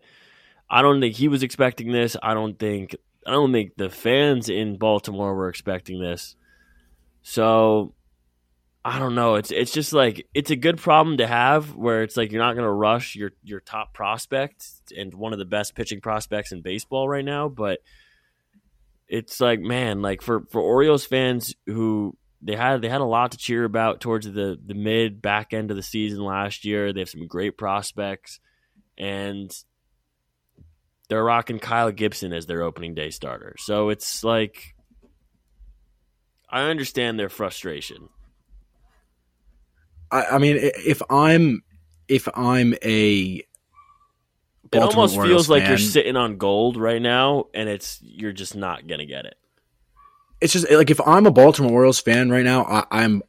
I don't think he was expecting this. I don't think I don't think the fans in Baltimore were expecting this. So I don't know. It's it's just like it's a good problem to have where it's like you're not going to rush your your top prospect and one of the best pitching prospects in baseball right now, but it's like man, like for for Orioles fans who they had they had a lot to cheer about towards the the mid back end of the season last year. They have some great prospects and they're rocking Kyle Gibson as their opening day starter. So it's like I understand their frustration I, I mean, if I'm if I'm a Baltimore it almost Orioles feels like you're sitting on gold right now, and it's you're just not gonna get it. It's just like if I'm a Baltimore Orioles fan right now, I, I'm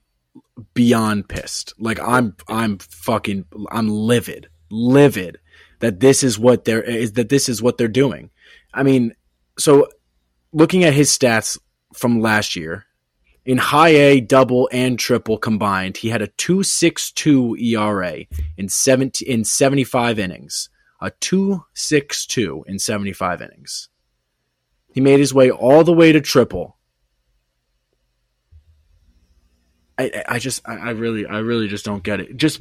beyond pissed. Like I'm I'm fucking I'm livid, livid that this is what they're is that this is what they're doing. I mean, so looking at his stats from last year, in high A, double, and triple combined, he had a 2.62 ERA in 70, in 75 innings. A 2.62 in 75 innings. He made his way all the way to triple. I, I just, I really, I really just don't get it. Just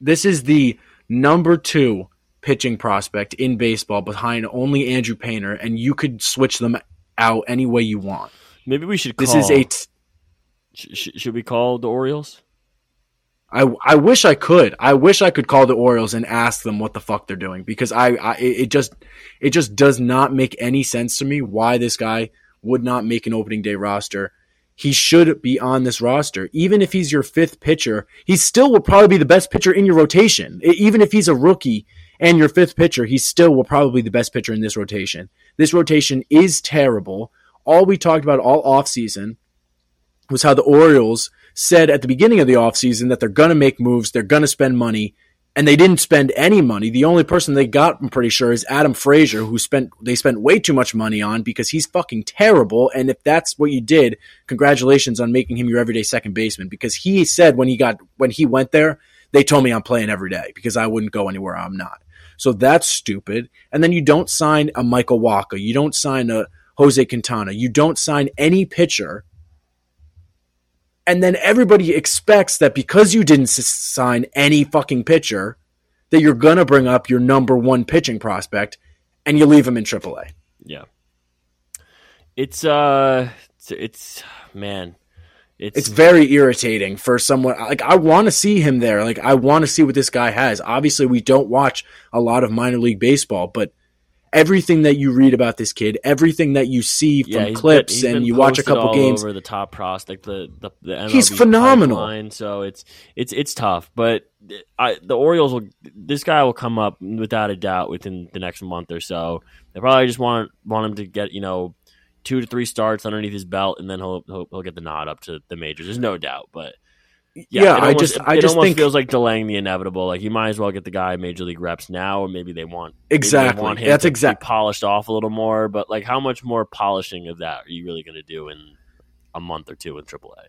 this is the number two pitching prospect in baseball behind only Andrew Painter, and you could switch them out any way you want. Maybe we should. Call, this is a t- Sh- should we call the Orioles? I, I wish I could. I wish I could call the Orioles and ask them what the fuck they're doing because I, I it just it just does not make any sense to me why this guy would not make an opening day roster. He should be on this roster. Even if he's your fifth pitcher, he still will probably be the best pitcher in your rotation. Even if he's a rookie and your fifth pitcher, he still will probably be the best pitcher in this rotation. This rotation is terrible. All we talked about all offseason was how the Orioles said at the beginning of the offseason that they're going to make moves, they're going to spend money, and they didn't spend any money. The only person they got, I'm pretty sure, is Adam Frazier, who spent they spent way too much money on because he's fucking terrible. And if that's what you did, congratulations on making him your everyday second baseman. Because he said when he got when he went there, they told me I'm playing every day because I wouldn't go anywhere I'm not. So that's stupid. And then you don't sign a Michael Wacha, you don't sign a Jose Quintana, you don't sign any pitcher and then everybody expects that because you didn't sign any fucking pitcher, that you're gonna bring up your number one pitching prospect, and you leave him in AAA. Yeah, it's uh, it's, it's man, it's it's very irritating for someone like I want to see him there. Like I want to see what this guy has. Obviously, we don't watch a lot of minor league baseball, but everything that you read about this kid, everything that you see from yeah, clips, been, and you watch a couple games over the top prospect, the the, the MLB he's phenomenal. Pipeline, so it's it's it's tough, but I, the Orioles will. This guy will come up without a doubt within the next month or so. They probably just want want him to get you know two to three starts underneath his belt, and then he'll he'll, he'll get the nod up to the majors. There's no doubt, but yeah, yeah almost, I just I it just almost think feels like delaying the inevitable. Like you might as well get the guy major league reps now, or maybe they want exactly they want him that's exactly polished off a little more. But like, how much more polishing of that are you really going to do in a month or two in AAA?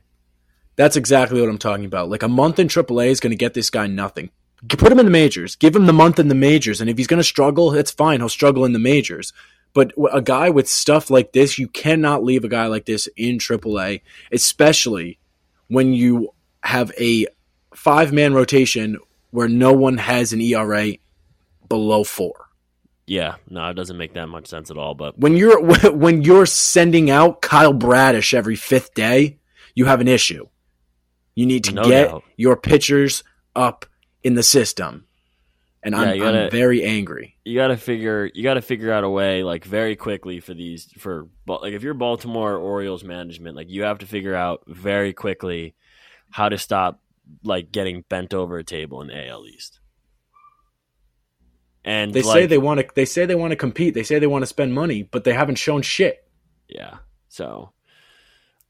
That's exactly what I'm talking about. Like a month in AAA is going to get this guy nothing. Put him in the majors. Give him the month in the majors, and if he's going to struggle, it's fine. He'll struggle in the majors. But a guy with stuff like this, you cannot leave a guy like this in AAA, especially when you have a five man rotation where no one has an ERA below four. Yeah, no, it doesn't make that much sense at all. But when you're when you're sending out Kyle Bradish every fifth day, you have an issue. You need to no get doubt. your pitchers up in the system, and yeah, I'm, gotta, I'm, very angry. You got to figure you got to figure out a way like very quickly for these for like if you're Baltimore Orioles management, like you have to figure out very quickly how to stop like getting bent over a table in AL East. And they like, say they want to. They say they want to compete. They say they want to spend money, but they haven't shown shit. Yeah. So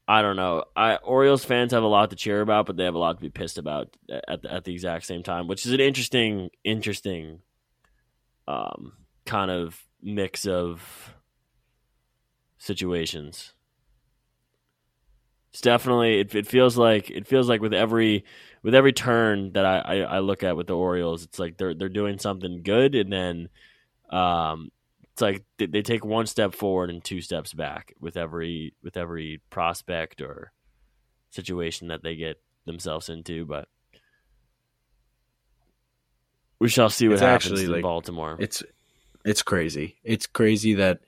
I don't know. I Orioles fans have a lot to cheer about, but they have a lot to be pissed about at the, at the exact same time, which is an interesting, interesting, um, kind of mix of situations it's definitely it, it feels like it feels like with every with every turn that I, I, I, look at with the Orioles, it's like they're they're doing something good, and then um, it's like they, they, take one step forward and two steps back with every with every prospect or situation that they get themselves into. But we shall see what it's happens in like, Baltimore. It's it's crazy. It's crazy that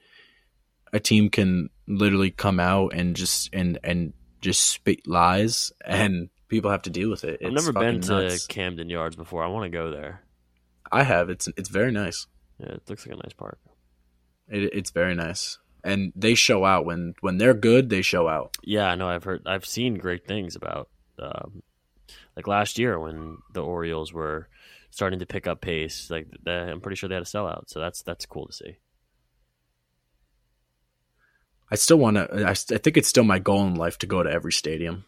a team can literally come out and just and and just spit lies and people have to deal with it. It's I've never been to nuts. Camden Yards before. I want to go there. I have. It's it's very nice. Yeah, it looks like a nice park. It, it's very nice, and they show out when when they're good. They show out. Yeah, I know. I've heard. I've seen great things about. Um, like last year when the Orioles were starting to pick up pace. Like the, I'm pretty sure they had a sellout, so that's that's cool to see. I still want to. I, I think it's still my goal in life to go to every stadium.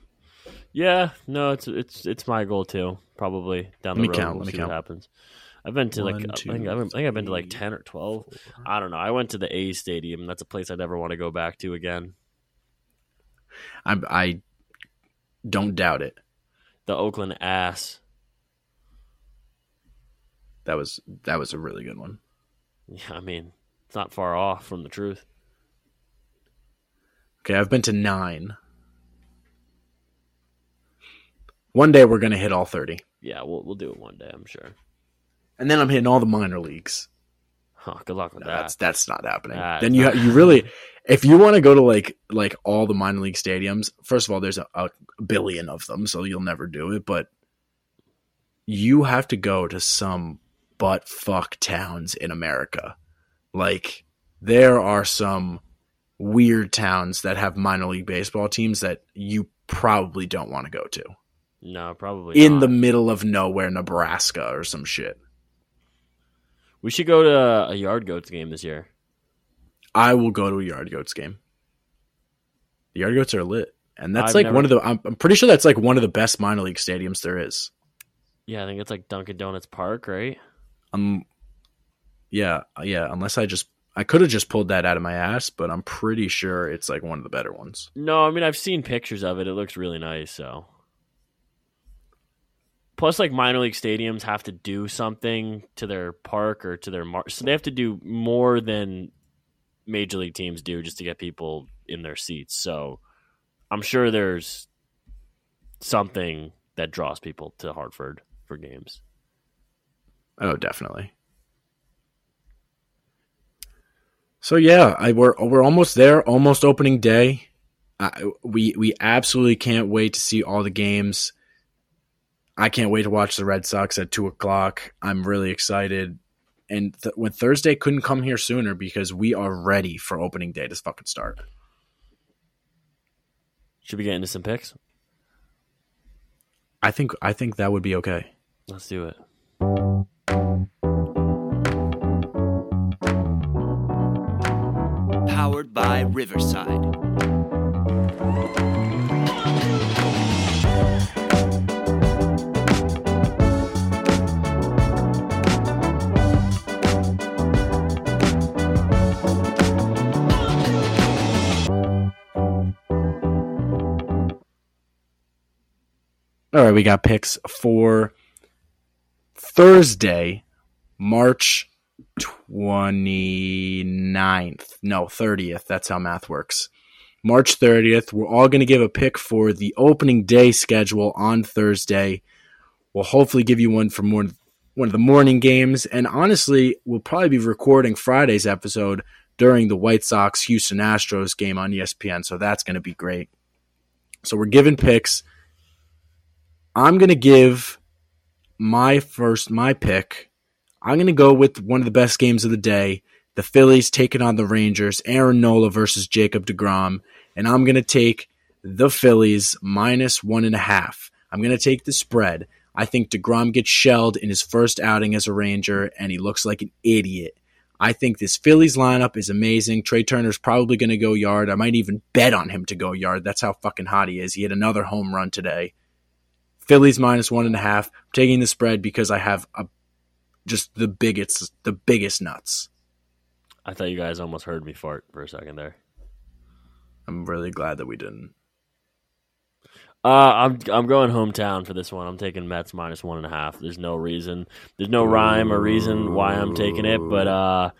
Yeah, no, it's it's it's my goal too. Probably down the road. Count, we'll let me see count. what happens. I've been to One, like two, I, think, I think I've been to like ten or twelve. Four. I don't know. I went to the A Stadium. That's a place I never want to go back to again. I I don't doubt it. The Oakland ass. That was that was a really good one. Yeah, I mean, it's not far off from the truth. Okay, I've been to nine. One day we're gonna hit all thirty. Yeah, we'll we'll do it one day, I'm sure. And then I'm hitting all the minor leagues. Oh, good luck with no, that. That's that's not happening. Then you you really, if you want to go to like like all the minor league stadiums, first of all, there's a, a billion of them, so you'll never do it. But you have to go to some butt fuck towns in America. Like there are some weird towns that have minor league baseball teams that you probably don't want to go to. No, probably in not. the middle of nowhere, Nebraska or some shit. We should go to a Yard Goats game this year. I will go to a Yard Goats game. The Yard Goats are lit, and that's I've like never... one of the. I'm, I'm pretty sure that's like one of the best minor league stadiums there is. Yeah, I think it's like Dunkin' Donuts Park, right? Um, yeah, yeah. Unless I just, I could have just pulled that out of my ass, but I'm pretty sure it's like one of the better ones. No, I mean I've seen pictures of it. It looks really nice. So, plus, like minor league stadiums have to do something to their park or to their mar- so they have to do more than major league teams do just to get people in their seats. So, I'm sure there's something that draws people to Hartford for games. Oh, definitely. So yeah, I we're we're almost there, almost opening day. Uh, we we absolutely can't wait to see all the games. I can't wait to watch the Red Sox at two o'clock. I'm really excited, and th- when Thursday couldn't come here sooner because we are ready for opening day to fucking start. Should we get into some picks? I think I think that would be okay. Let's do it. Powered by Riverside. All right, we got picks for Thursday, March 29th. No, 30th. That's how math works. March 30th. We're all going to give a pick for the opening day schedule on Thursday. We'll hopefully give you one for more, one of the morning games. And honestly, we'll probably be recording Friday's episode during the White Sox Houston Astros game on ESPN. So that's going to be great. So we're giving picks. I'm going to give my first, my pick. I'm going to go with one of the best games of the day. The Phillies taking on the Rangers, Aaron Nola versus Jacob DeGrom. And I'm going to take the Phillies minus one and a half. I'm going to take the spread. I think DeGrom gets shelled in his first outing as a Ranger, and he looks like an idiot. I think this Phillies lineup is amazing. Trea Turner's probably going to go yard. I might even bet on him to go yard. That's how fucking hot he is. He had another home run today. Phillies minus one and a half. I'm taking the spread because I have a just the biggest the biggest nuts. I thought you guys almost heard me fart for a second there. I'm really glad that we didn't. Uh, I'm I'm going hometown for this one. I'm taking Mets minus one and a half. There's no reason. There's no rhyme or reason why I'm taking it, but uh,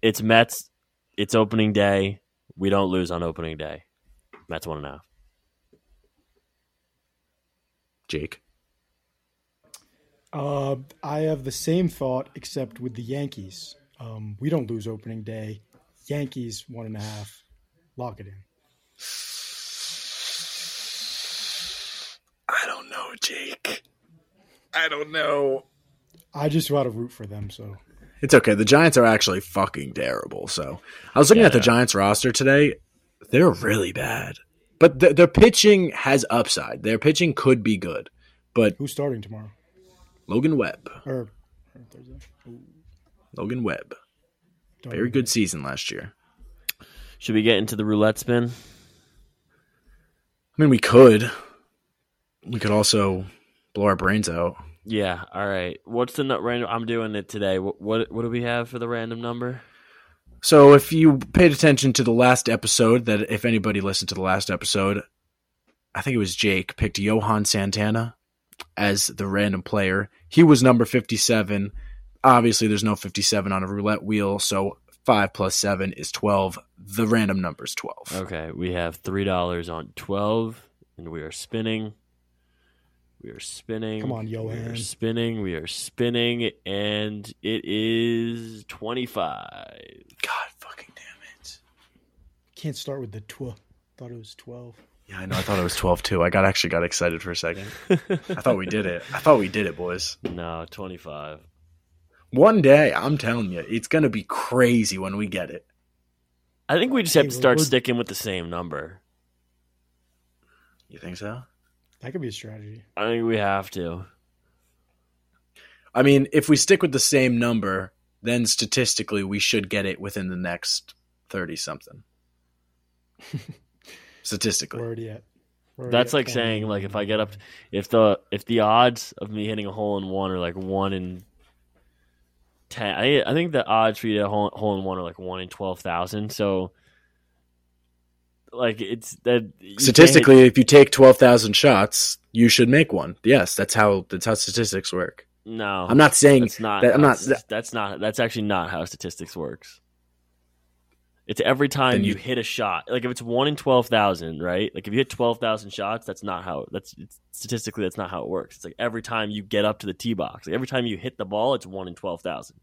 it's Mets. It's opening day. We don't lose on opening day. Mets one and a half. Jake. Uh, I have the same thought, except with the Yankees. Um, we don't lose opening day. Yankees one and a half. Lock it in. I don't know, Jake. I don't know. I just want to root for them. So It's okay. The Giants are actually fucking terrible. So I was looking Yeah, at the they. Giants roster today. They're really bad, but th- their pitching has upside. Their pitching could be good, but who's starting tomorrow Logan Webb, or, or Logan Webb, Don't very even- good season last year. Should we get into the roulette spin? I mean, we could. We could also blow our brains out. Yeah. All right. What's the nu- random? I'm doing it today. What what, what do we have for the random number? So, if you paid attention to the last episode, that if anybody listened to the last episode, I think it was Jake picked Johan Santana as the random player. He was number 57. Obviously, there's no 57 on a roulette wheel, so 5 plus 7 is 12. The random number is 12. Okay, we have three dollars on twelve, and we are spinning. We are spinning. Come on, We are spinning. We are spinning, and it is twenty-five. God fucking damn it. Can't start with the tw. Thought it was twelve. Yeah, I know. I thought it was 12 too. I got actually got excited for a second. I thought we did it. I thought we did it, boys. no, twenty-five. One day, I'm telling you, it's going to be crazy when we get it. I think we just have to start sticking with the same number. You think so? That could be a strategy. I think we have to. I mean, if we stick with the same number, then statistically we should get it within the next 30 something. statistically. Word yet? Or That's get like saying like if I get up, if the if the odds of me hitting a hole in one are like one in ten, I, I think the odds for you to hit a hole, hole in one are like one in twelve thousand. So, like it's that you hit- Statistically, if you take twelve thousand shots, you should make one. Yes, that's how that's how statistics work. no, I'm not saying that's not. that- I'm not- That's, that's not. That's actually not how statistics works. It's every time you, you- hit a shot. Like if it's one in twelve thousand, right? Like if you hit twelve thousand shots, that's not how. That's it's, statistically that's not how it works. It's like every time you get up to the tee box, like every time you hit the ball, it's one in twelve thousand.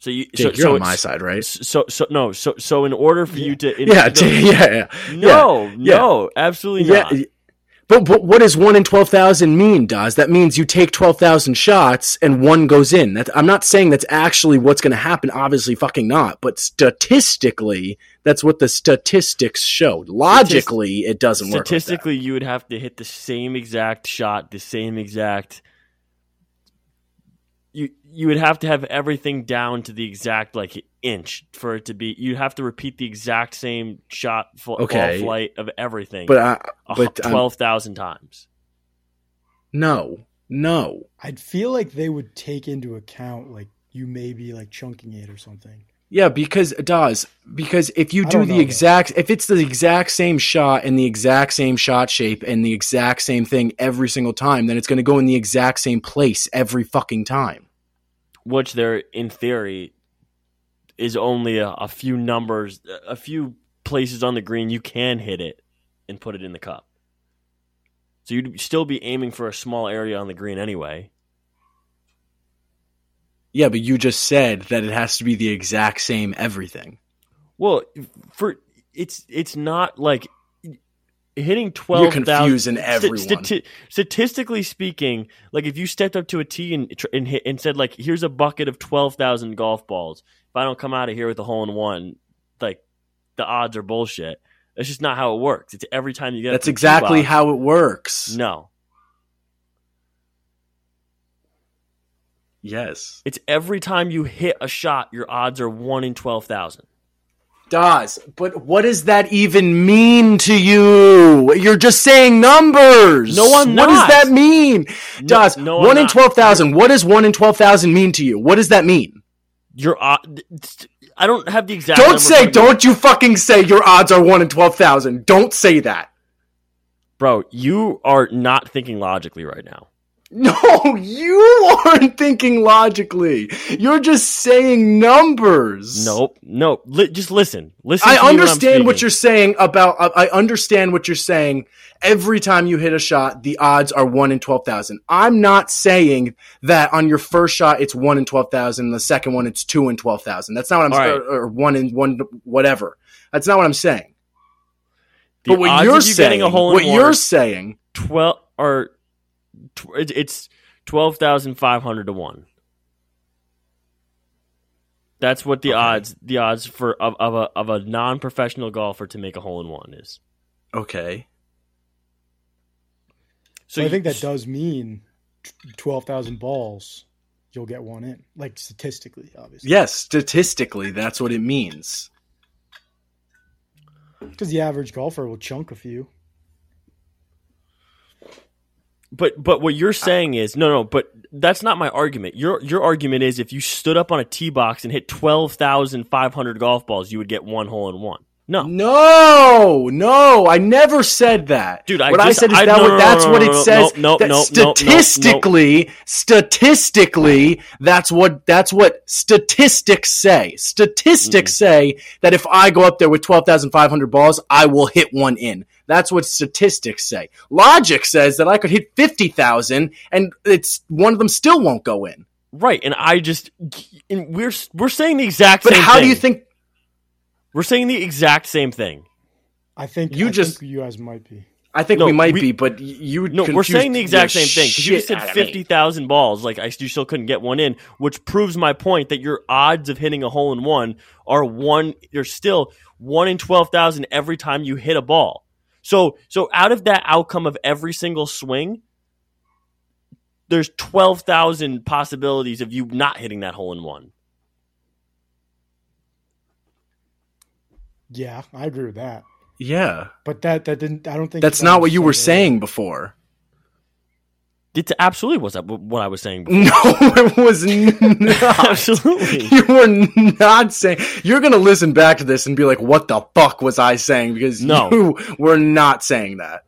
So you, Jake, so, you're so on my side, right? So so no so so in order for you to in- Yeah, no, yeah, yeah. no yeah. no absolutely Yeah, not. But but what does one in twelve thousand mean? Does that means you take twelve thousand shots and one goes in? That I'm not saying that's actually what's going to happen. Obviously, fucking not. But statistically, that's what the statistics showed. Logically, it doesn't work. like statistically you would have to hit the same exact shot the same exact you you would have to have everything down to the exact like inch for it to be you'd have to repeat the exact same shot fl- ball Okay. flight of everything but I, a but 12,000 times no, no. I'd feel like they would take into account like you may be like chunking it or something. Yeah, because it does. Because if you do the know, exact, if it's the exact same shot and the exact same shot shape and the exact same thing every single time, then it's going to go in the exact same place every fucking time. which there in theory is only a, a few numbers a few places on the green you can hit it and put it in the cup so you'd still be aiming for a small area on the green anyway Yeah, but you just said that it has to be the exact same everything. well for it's it's not like hitting You're 12,000 confusing sta- everyone. stati- statistically speaking like if you stepped up to a tee and, and hit and said like here's a bucket of 12,000 golf balls if i don't come out of here with a hole in one like the odds are bullshit that's just not how it works it's every time you get up That's exactly box. how it works. no Yes. it's every time you hit a shot your odds are 1 in 12,000 Does. But what does that even mean to you? You're just saying numbers. No, I'm What does that mean? Does. no, I'm one in not. 12,000. What does one in 12,000 mean to you? What does that mean? your odd i don't have the exact Don't number, say, but- don't you fucking say your odds are 1 in 12,000. Don't say that. bro you are not thinking logically right now No, you aren't thinking logically. You're just saying numbers. Nope. nope. Li- just listen. Listen. I to me when I'm understand what you're saying about. I I understand what you're saying. Every time you hit a shot, the odds are one in twelve thousand. I'm not saying that on your first shot it's one in twelve thousand. The second one it's two in twelve thousand. That's not what I'm All right. saying. Or, or one in one whatever. That's not what I'm saying. The but what you're saying, getting a hole in what one you're saying, twelve or it's twelve thousand five hundred to one. That's what the Okay. odds the odds for of, of a of a non professional golfer to make a hole in one is. okay. So I you- think that does mean twelve thousand balls, you'll get one in. Like statistically, obviously. Yes, statistically, that's what it means. Because the average golfer will chunk a few. But but what you're saying is no no but that's not my argument. Your your argument is if you stood up on a tee box and hit twelve thousand five hundred golf balls, you would get one hole in one. No, No, no, I never said that, Dude, I what I said is I- that no, what, that's no, what it says. no, no, no, statistically, statistically, that's what that's what statistics say. Statistics mm-hmm. say that if I go up there with twelve thousand five hundred balls, I will hit one in. That's what statistics say. Logic says that I could hit fifty thousand, and it's one of them still won't go in. right. And I just and we're we're saying the exact But same. But how do you think? We're saying the exact same thing? I think You I just- think you guys might be. I think No, we might we- be, but y- you No, we're saying the exact same thing because you just shit hit out fifty thousand balls. Like I, you still couldn't get one in, which proves my point that your odds of hitting a hole in one are one. You're still one in twelve thousand every time you hit a ball. So, so out of that outcome of every single swing, there's twelve thousand possibilities of you not hitting that hole in one. Yeah, I agree with that. Yeah. But that that didn't. I don't think That's that not what you were said earlier. saying before. It absolutely was that what I was saying. Before. No, it was not. absolutely. You were not saying. You're going to listen back to this and be like, what the fuck was I saying? Because No. you were not saying that.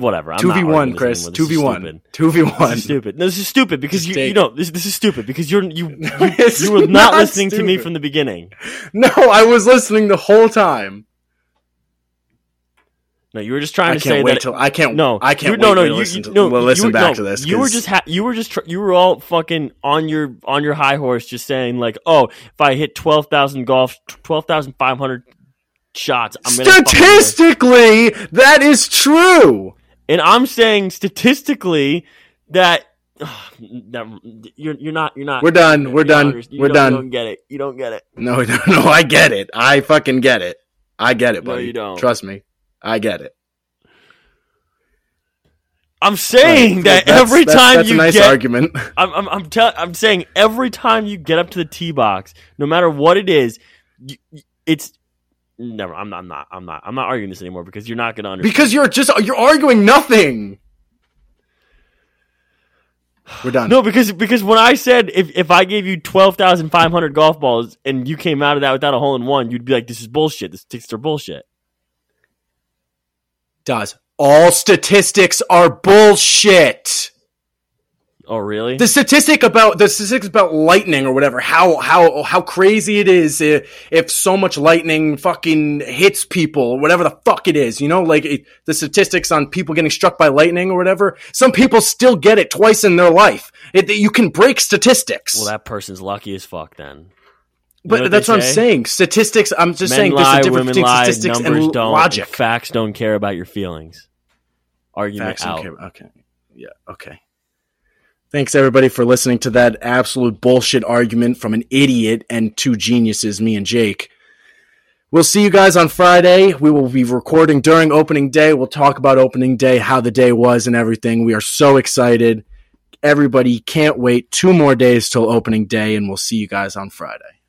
Whatever. 2v1, Chris. 2v1. 2v1. Stupid. No, this is stupid because you, you know this. This is stupid because you're you you, you were not, not listening to me from the beginning. No, I was listening the whole time. No, you were just trying I to can't say wait that. till I can't. no, I can't. You, no, wait no, you, listen you, to, no, well, you listen were- back no, to this. You were just ha- you were just tr- you were all fucking on your on your high horse, just saying like, oh, if I hit twelve thousand golf, twelve thousand five hundred shots, I'm gonna statistically that is true. And I'm saying statistically that. Never, you're you're not you're not. We're done. We're done. you We're done. You don't get it. You don't get it. No, no, no. I get it. I fucking get it. I get it, No, you don't. Trust me. I get it. I'm saying Right. that That's- every that's- time that's you a nice get argument. I'm I'm I'm, tell, I'm saying every time you get up to the tee box, no matter what it is, you, it's never. I'm not. I'm not. I'm not. I'm not arguing this anymore because you're not going to understand. Because you're just you're arguing nothing. We're done. no, because because when I said if if I gave you twelve thousand five hundred golf balls and you came out of that without a hole in one, you'd be like, "This is bullshit. This statistics are bullshit." does all statistics are bullshit. Oh, really? The statistic about the statistics about lightning or whatever, how how how crazy it is if, if so much lightning fucking hits people whatever the fuck it is, you know, like it, the statistics on people getting struck by lightning or whatever. Some people still get it twice in their life. It, you can break statistics. well, that person's lucky as fuck. Then. You but that's what I'm saying. Statistics. I'm just Men saying there's lie, a difference women between lie, statistics numbers and don't, logic. and facts don't care about your feelings. Argument Facts don't out. care. Okay. Yeah. Okay. Thanks everybody for listening to that absolute bullshit argument from an idiot and two geniuses, me and Jake. We'll see you guys on Friday. We will be recording during opening day. We'll talk about opening day, how the day was and everything. We are so excited. Everybody can't wait two more days till opening day and we'll see you guys on Friday.